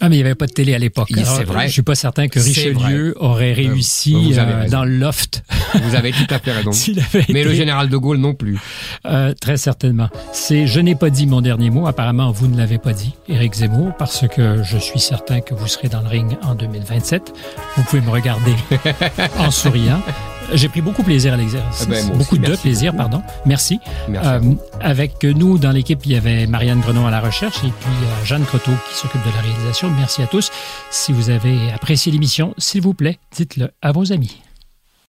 Ah, mais il n'y avait pas de télé à l'époque. C'est vrai. Je suis pas certain que Richelieu aurait réussi vous avez euh, dans le loft Vous avez tout à fait raison. <laughs> Mais le général de Gaulle non plus. Euh, très certainement. C'est Je n'ai pas dit mon dernier mot. Apparemment, vous ne l'avez pas dit, Éric Zemmour, parce que je suis certain que vous serez dans le ring en 2027. Vous pouvez me regarder <laughs> en souriant. J'ai pris beaucoup plaisir à l'exercice. Eh ben, beaucoup aussi, de plaisir, beaucoup. pardon. Merci. Merci. Euh, avec nous dans l'équipe, il y avait Marianne Grenon à la recherche et puis euh, Jeanne Croteau qui s'occupe de la réalisation. Merci à tous. Si vous avez apprécié l'émission, s'il vous plaît, dites-le à vos amis.